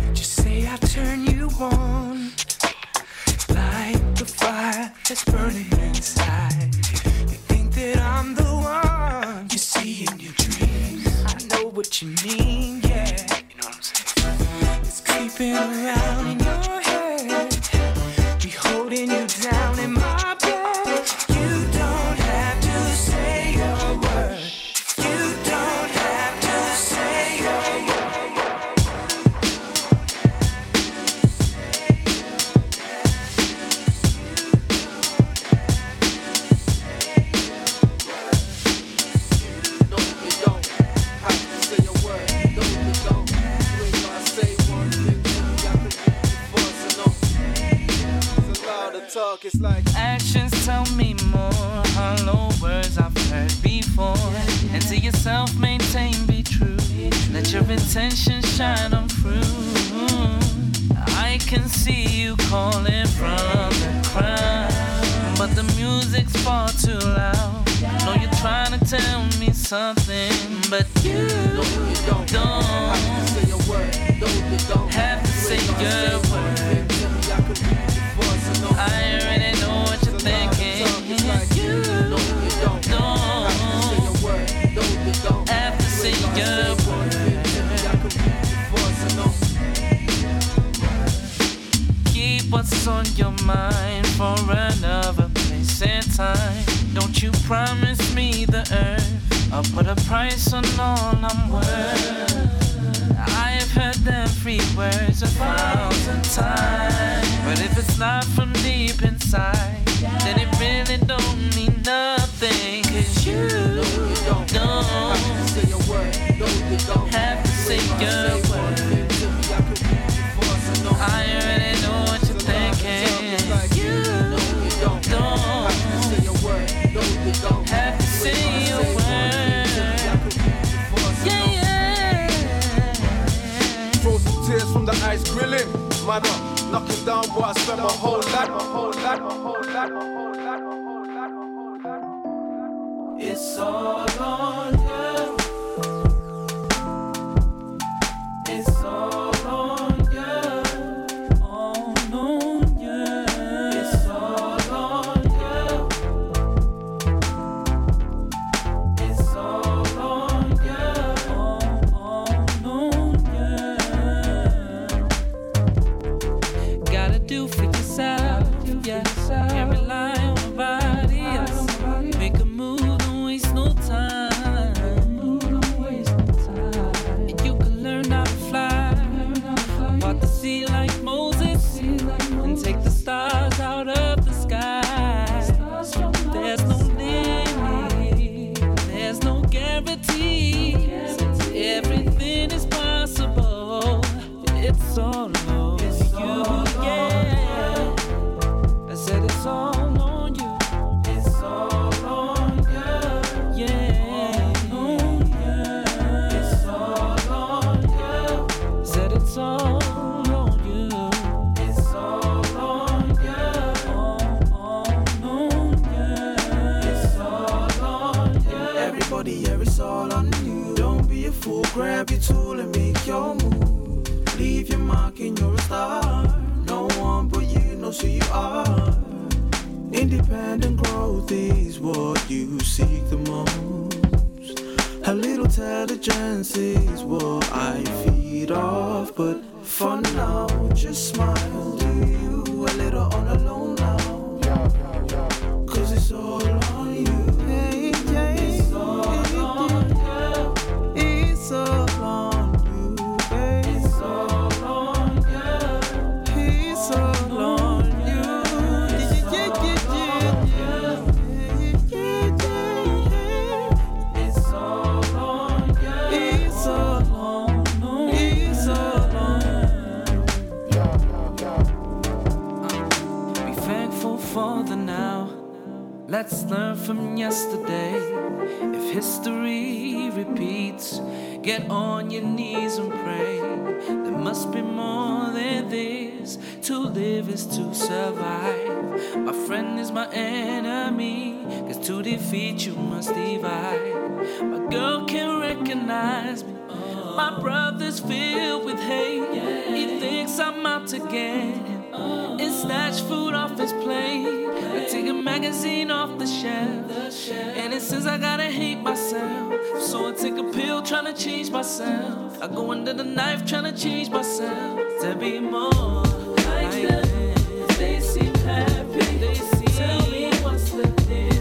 say I turn you on. Like the fire that's burning inside. You think that I'm the one you see in your dreams. I know what you mean, yeah. You know what I'm saying? It's creeping around in your head, be holding you down talk, it's like Actions tell me more. Hollow words I've heard before. And to yourself, maintain, be true. Let your intentions shine on through. I can see you calling from the crowd, but the music's far too loud. Know you're trying to tell me something, but you don't, don't have to say your word. I already know what you're thinking. You. Don't. Keep what's on your mind for another place and time. Don't you promise me the earth? I'll put a price on all I'm worth. Have heard them free words a thousand times. But if it's not from deep inside, then it really don't mean nothing. Cause you don't have to say your word. I Man up, knock down, boy. I spent my whole life, my whole life, my whole life, my whole life, my whole life, my whole life. It's all on Independent growth is what you seek the most. A little intelligence is what I feed off, but for now, just smile. Do you a little on the for the now. Let's learn from yesterday. If history repeats, get on your knees and pray. There must be more than this. To live is to survive. My friend is my enemy. Cause to defeat you must divide. My girl can recognize me. My brother's filled with hate. He thinks I'm out to get. And snatch food off his plate. I take a magazine off the shelf. And it says I gotta hate myself. So I take a pill trying to change myself. I go under the knife trying to change myself. To be more like them. They seem happy. They seem Tell me what's the difference.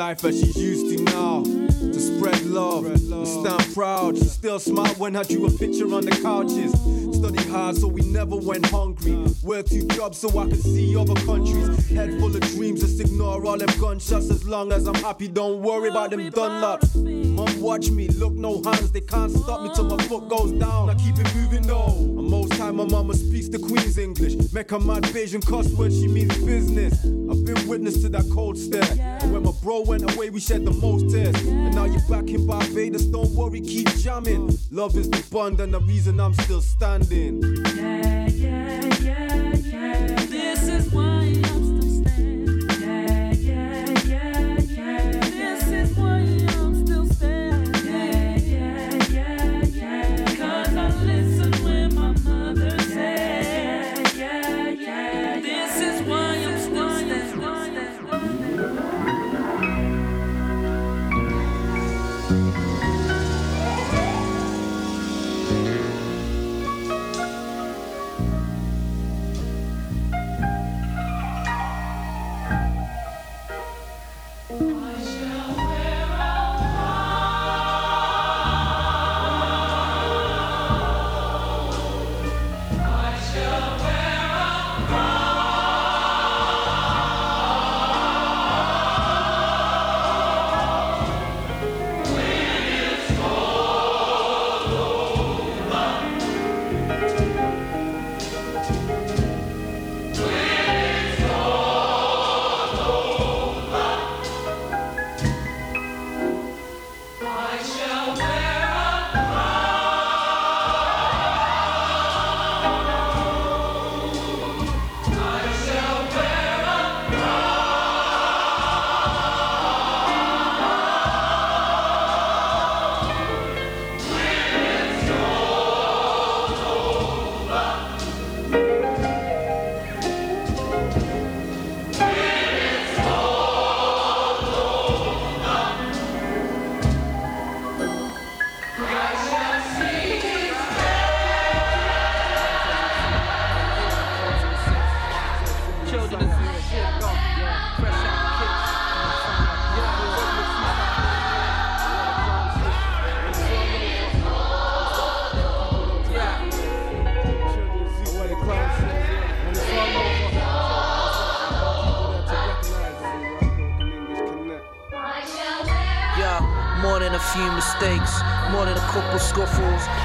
Life that she's used to now. To spread love, and stand proud. She still smile when I drew a picture on the couches. Studied hard so we never went hungry. Work two jobs so I could see other countries. Head full of dreams, just ignore all them gunshots. As long as I'm happy, don't worry about them Dunlops. Mom, watch me, look no hands, they can't stop me till my foot goes down. I keep it moving though. And most time my mama speaks the Queen's English. Make her mad Bayesian cuss when she means business. I've been witness to that cold stare. And when my bro went away, we shed the most tears. And now you're back in Barbados, don't worry, keep jamming. Love is the bond and the reason I'm still standing. Yeah, yeah,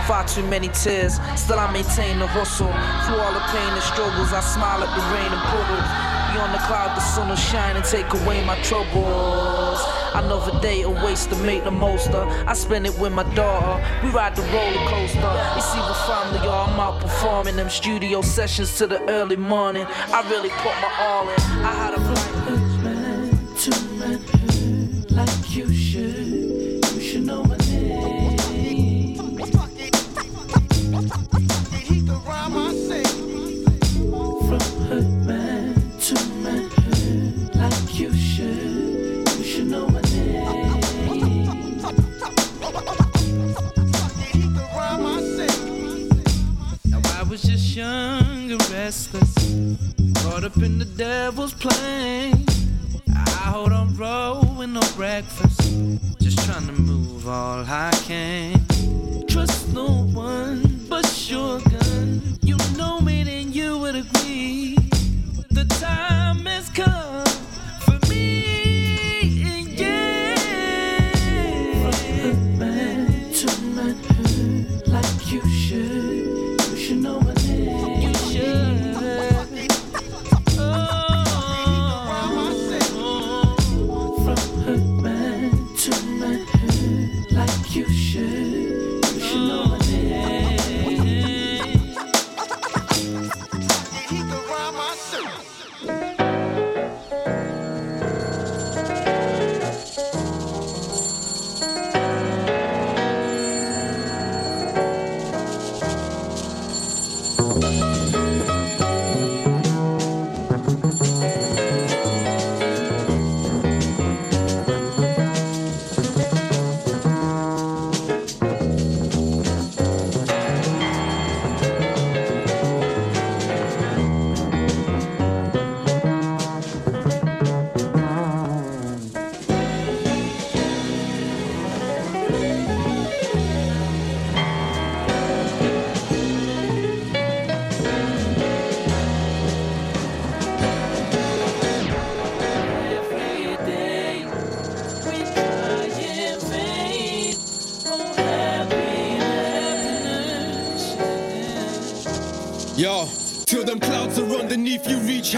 far too many tears. Still, I maintain the hustle. Through all the pain and struggles, I smile at the rain and puddles. Beyond the cloud, the sun will shine and take away my troubles. Another day a waste to make the most of. I spend it with my daughter. We ride the roller coaster. It's either family or I'm out performing them studio sessions to the early morning. I really put my all in. I had a flight.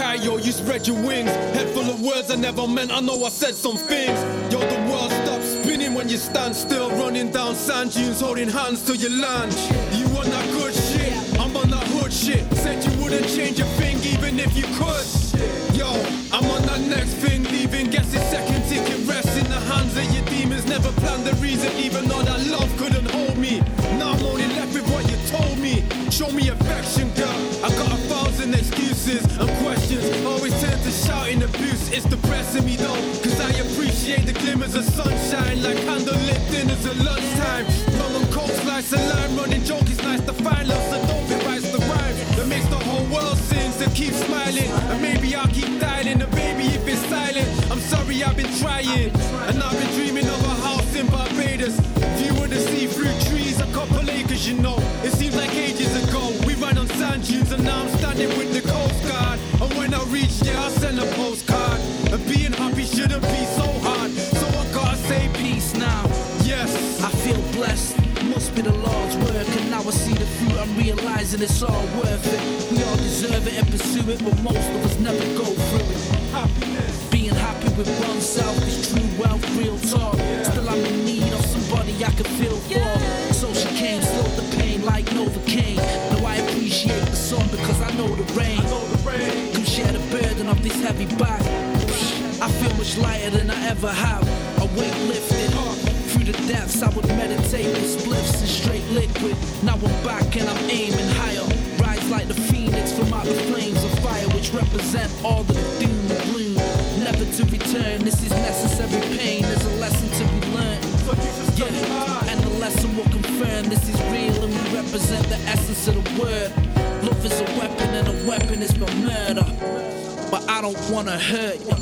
Underneath you spread your wings. Head full of words I never meant, I know I said some things. Yo, the world stops spinning when you stand still, running down sand dunes, holding hands till you land. You on that good shit, I'm on that hood shit. Said you wouldn't change a thing even if you could. Yo, I'm on that next thing, leaving, guess it's second ticket, rest in the hands of your demons. Never planned the reason, even though that love couldn't hold me. Now I'm only left with what you told me. Show me affection, and questions. Always tend to shout in abuse. It's depressing me though, cause I appreciate the glimmers of sunshine like candlelit dinners at lunchtime. Rum and coke, slice of lime, running joke. It's nice to find love, so don't be writes the rhyme that makes the whole world sing. So keep smiling, and maybe I'll keep dialing. And baby, if it's silent, I'm sorry I've been trying, and I've been dreaming of realizing it's all worth it. We all deserve it and pursue it, but most of us never go through it. Being happy with oneself is true wealth, real talk. Still, I'm in need of somebody I can feel for. So she came, slowed the pain like Novocaine. Now I appreciate the sun because I know the rain. Come share the burden of this heavy bag. I feel much lighter than I ever have. A weight lifted through the depths. I would meditate with spliffs and straight liquid. Now I'm back and I'm aiming higher. Rise like the phoenix from out the flames of fire, which represent all the doom and gloom. Never to return. This is necessary pain. There's a lesson to be learned. Yeah, and the lesson will confirm this is real and we represent the essence of the word. Love is a weapon and a weapon is for murder. But I don't wanna hurt you.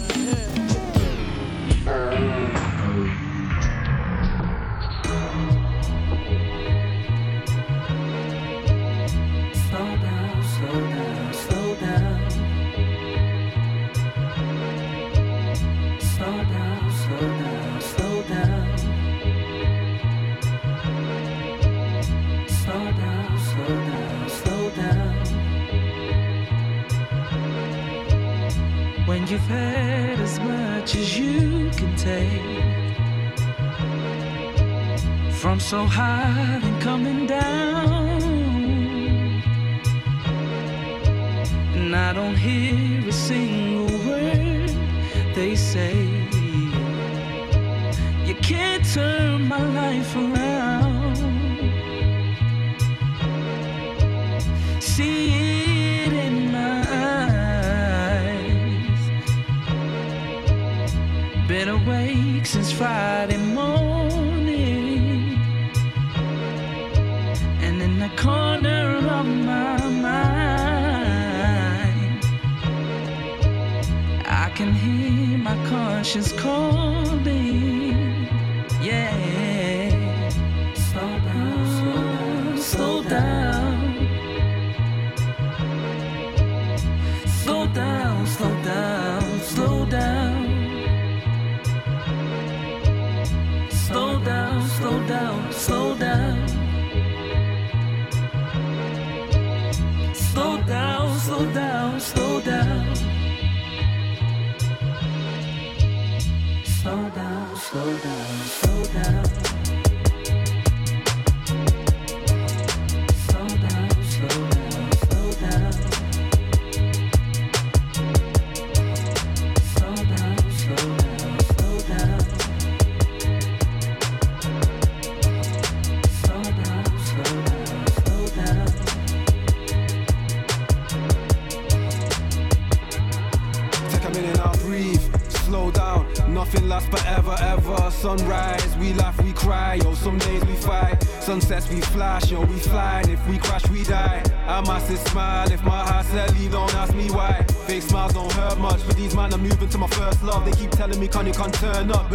Take. From so high and coming down. and I don't hear try money can't turn up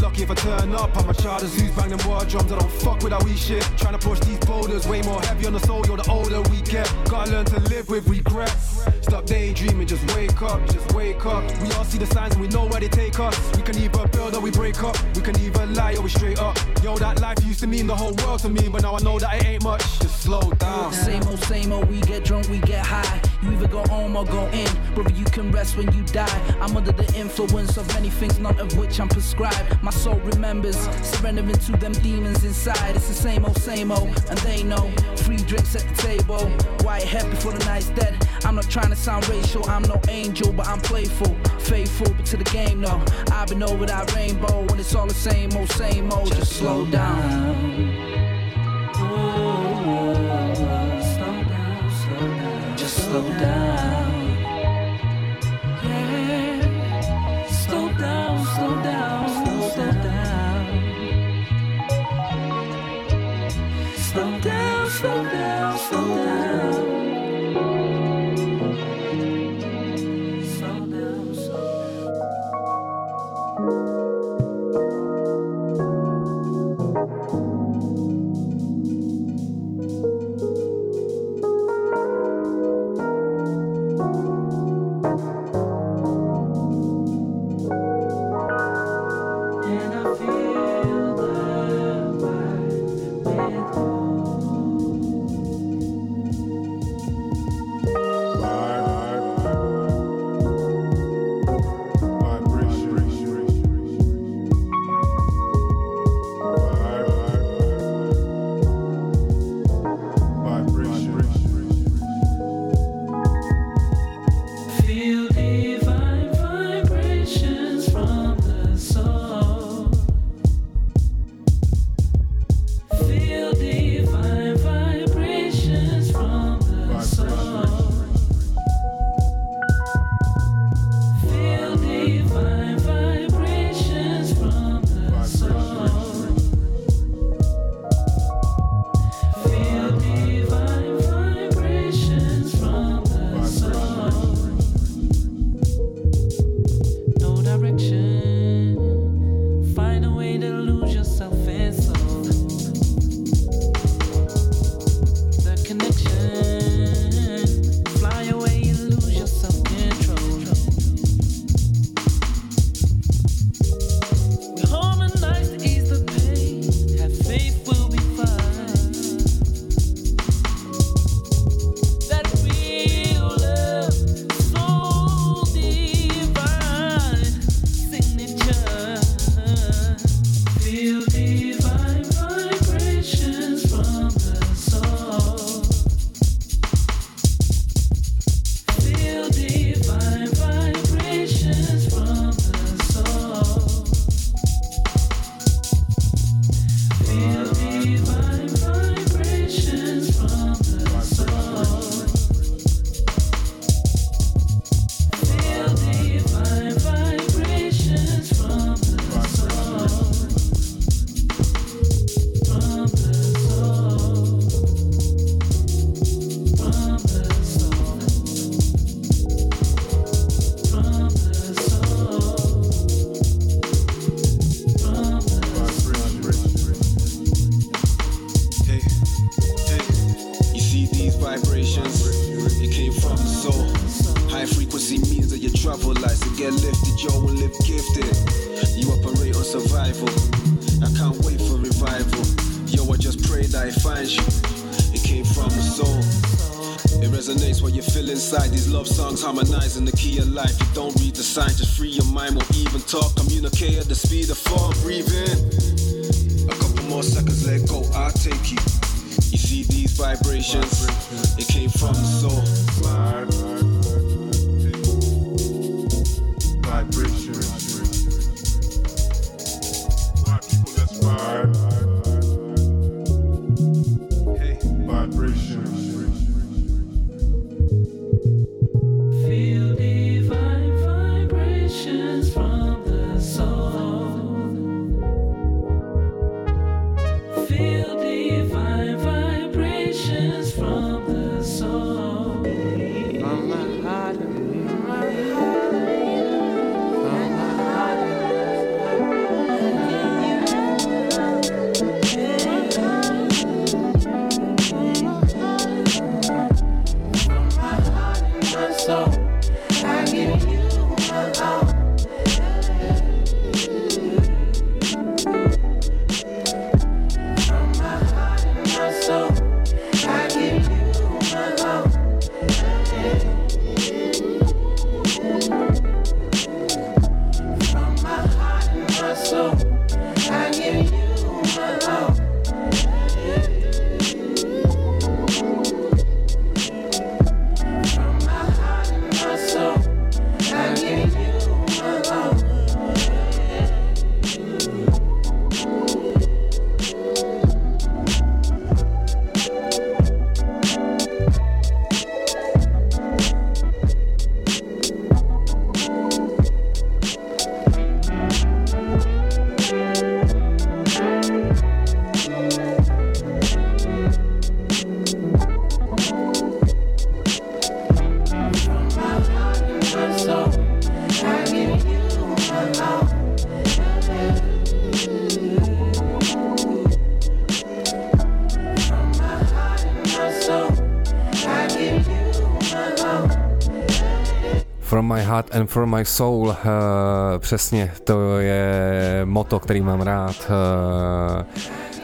lucky if I turn up. I'm a child of zoos, bang them drums. I don't fuck with that wee shit. Trying to push these boulders, way more heavy on the soul. You're the older we get. Gotta learn to live with regrets. Stop daydreaming, just wake up, just wake up. We all see the signs and we know where they take us. We can either build or we break up. We can either lie or we straight up. Yo, that life used to mean the whole world to me, but now I know that it ain't much. Just slow down. Same old, same old, we get drunk, we get high. You either go home or go in. Brother, you can rest when you die. I'm under the influence of many things, none of which I'm prescribed. My soul remembers, surrendering to them demons inside. It's the same old, same old, and they know. Free drinks at the table, white head before the night's dead. I'm not trying to sound racial, I'm no angel, but I'm playful. Faithful, but to the game, no. I've been over that rainbow, and it's all the same old, same old. Just slow down. Oh, oh, oh, slow down, slow down, Just slow down. Inside. These love songs harmonizing the key of life. You don't read the signs, just free your mind. Won't even talk. Communicate at the speed of thought. Breathe in. A couple more seconds, let go. I'll take you. You see these vibrations? It came from the soul. From my soul, uh, přesně, to je moto, který mám rád. Uh,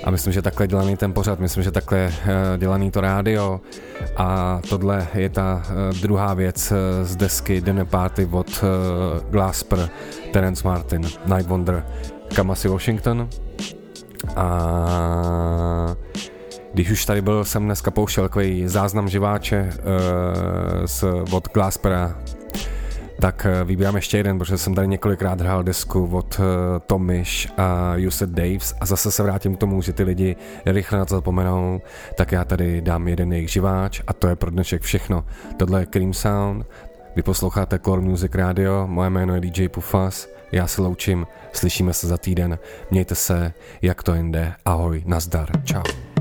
a myslím, že takhle dělaný ten pořad, myslím, že takhle je uh, dělaný to rádio. A tohle je ta uh, druhá věc z desky Dinner Party od Glasper, Terence Martin, Night Wonder, Kamasi Washington. A když už tady byl, jsem dneska pouštěl takový záznam živáče uh, z, od Glaspera, tak eh, vybírám ještě jeden, protože jsem tady několikrát hrál desku od uh, Tomish a Used Daves. A zase se vrátím k tomu, že ty lidi rychle na to zapomenou, tak já tady dám jeden jejich živáč a to je pro dnešek všechno. Tohle je Cream Sound, vy posloucháte Core Music Radio, moje jméno je DJ Pufas, já se loučím, slyšíme se za týden, mějte se, jak to jinde, ahoj, nazdar, čau.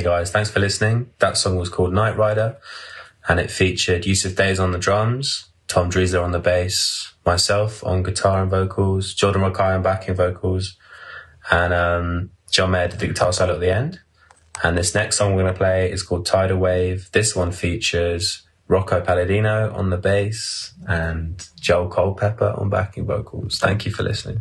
Hey guys, thanks for listening. That song was called Night Rider and it featured Yusuf Days on the drums, Tom Drizzler on the bass, myself on guitar and vocals, Jordan Rakai on backing vocals, and um, John Mayer did the guitar solo at the end. And this next song we're going to play is called Tidal Wave. This one features Rocco Palladino on the bass and Joel Culpepper on backing vocals. Thank you for listening.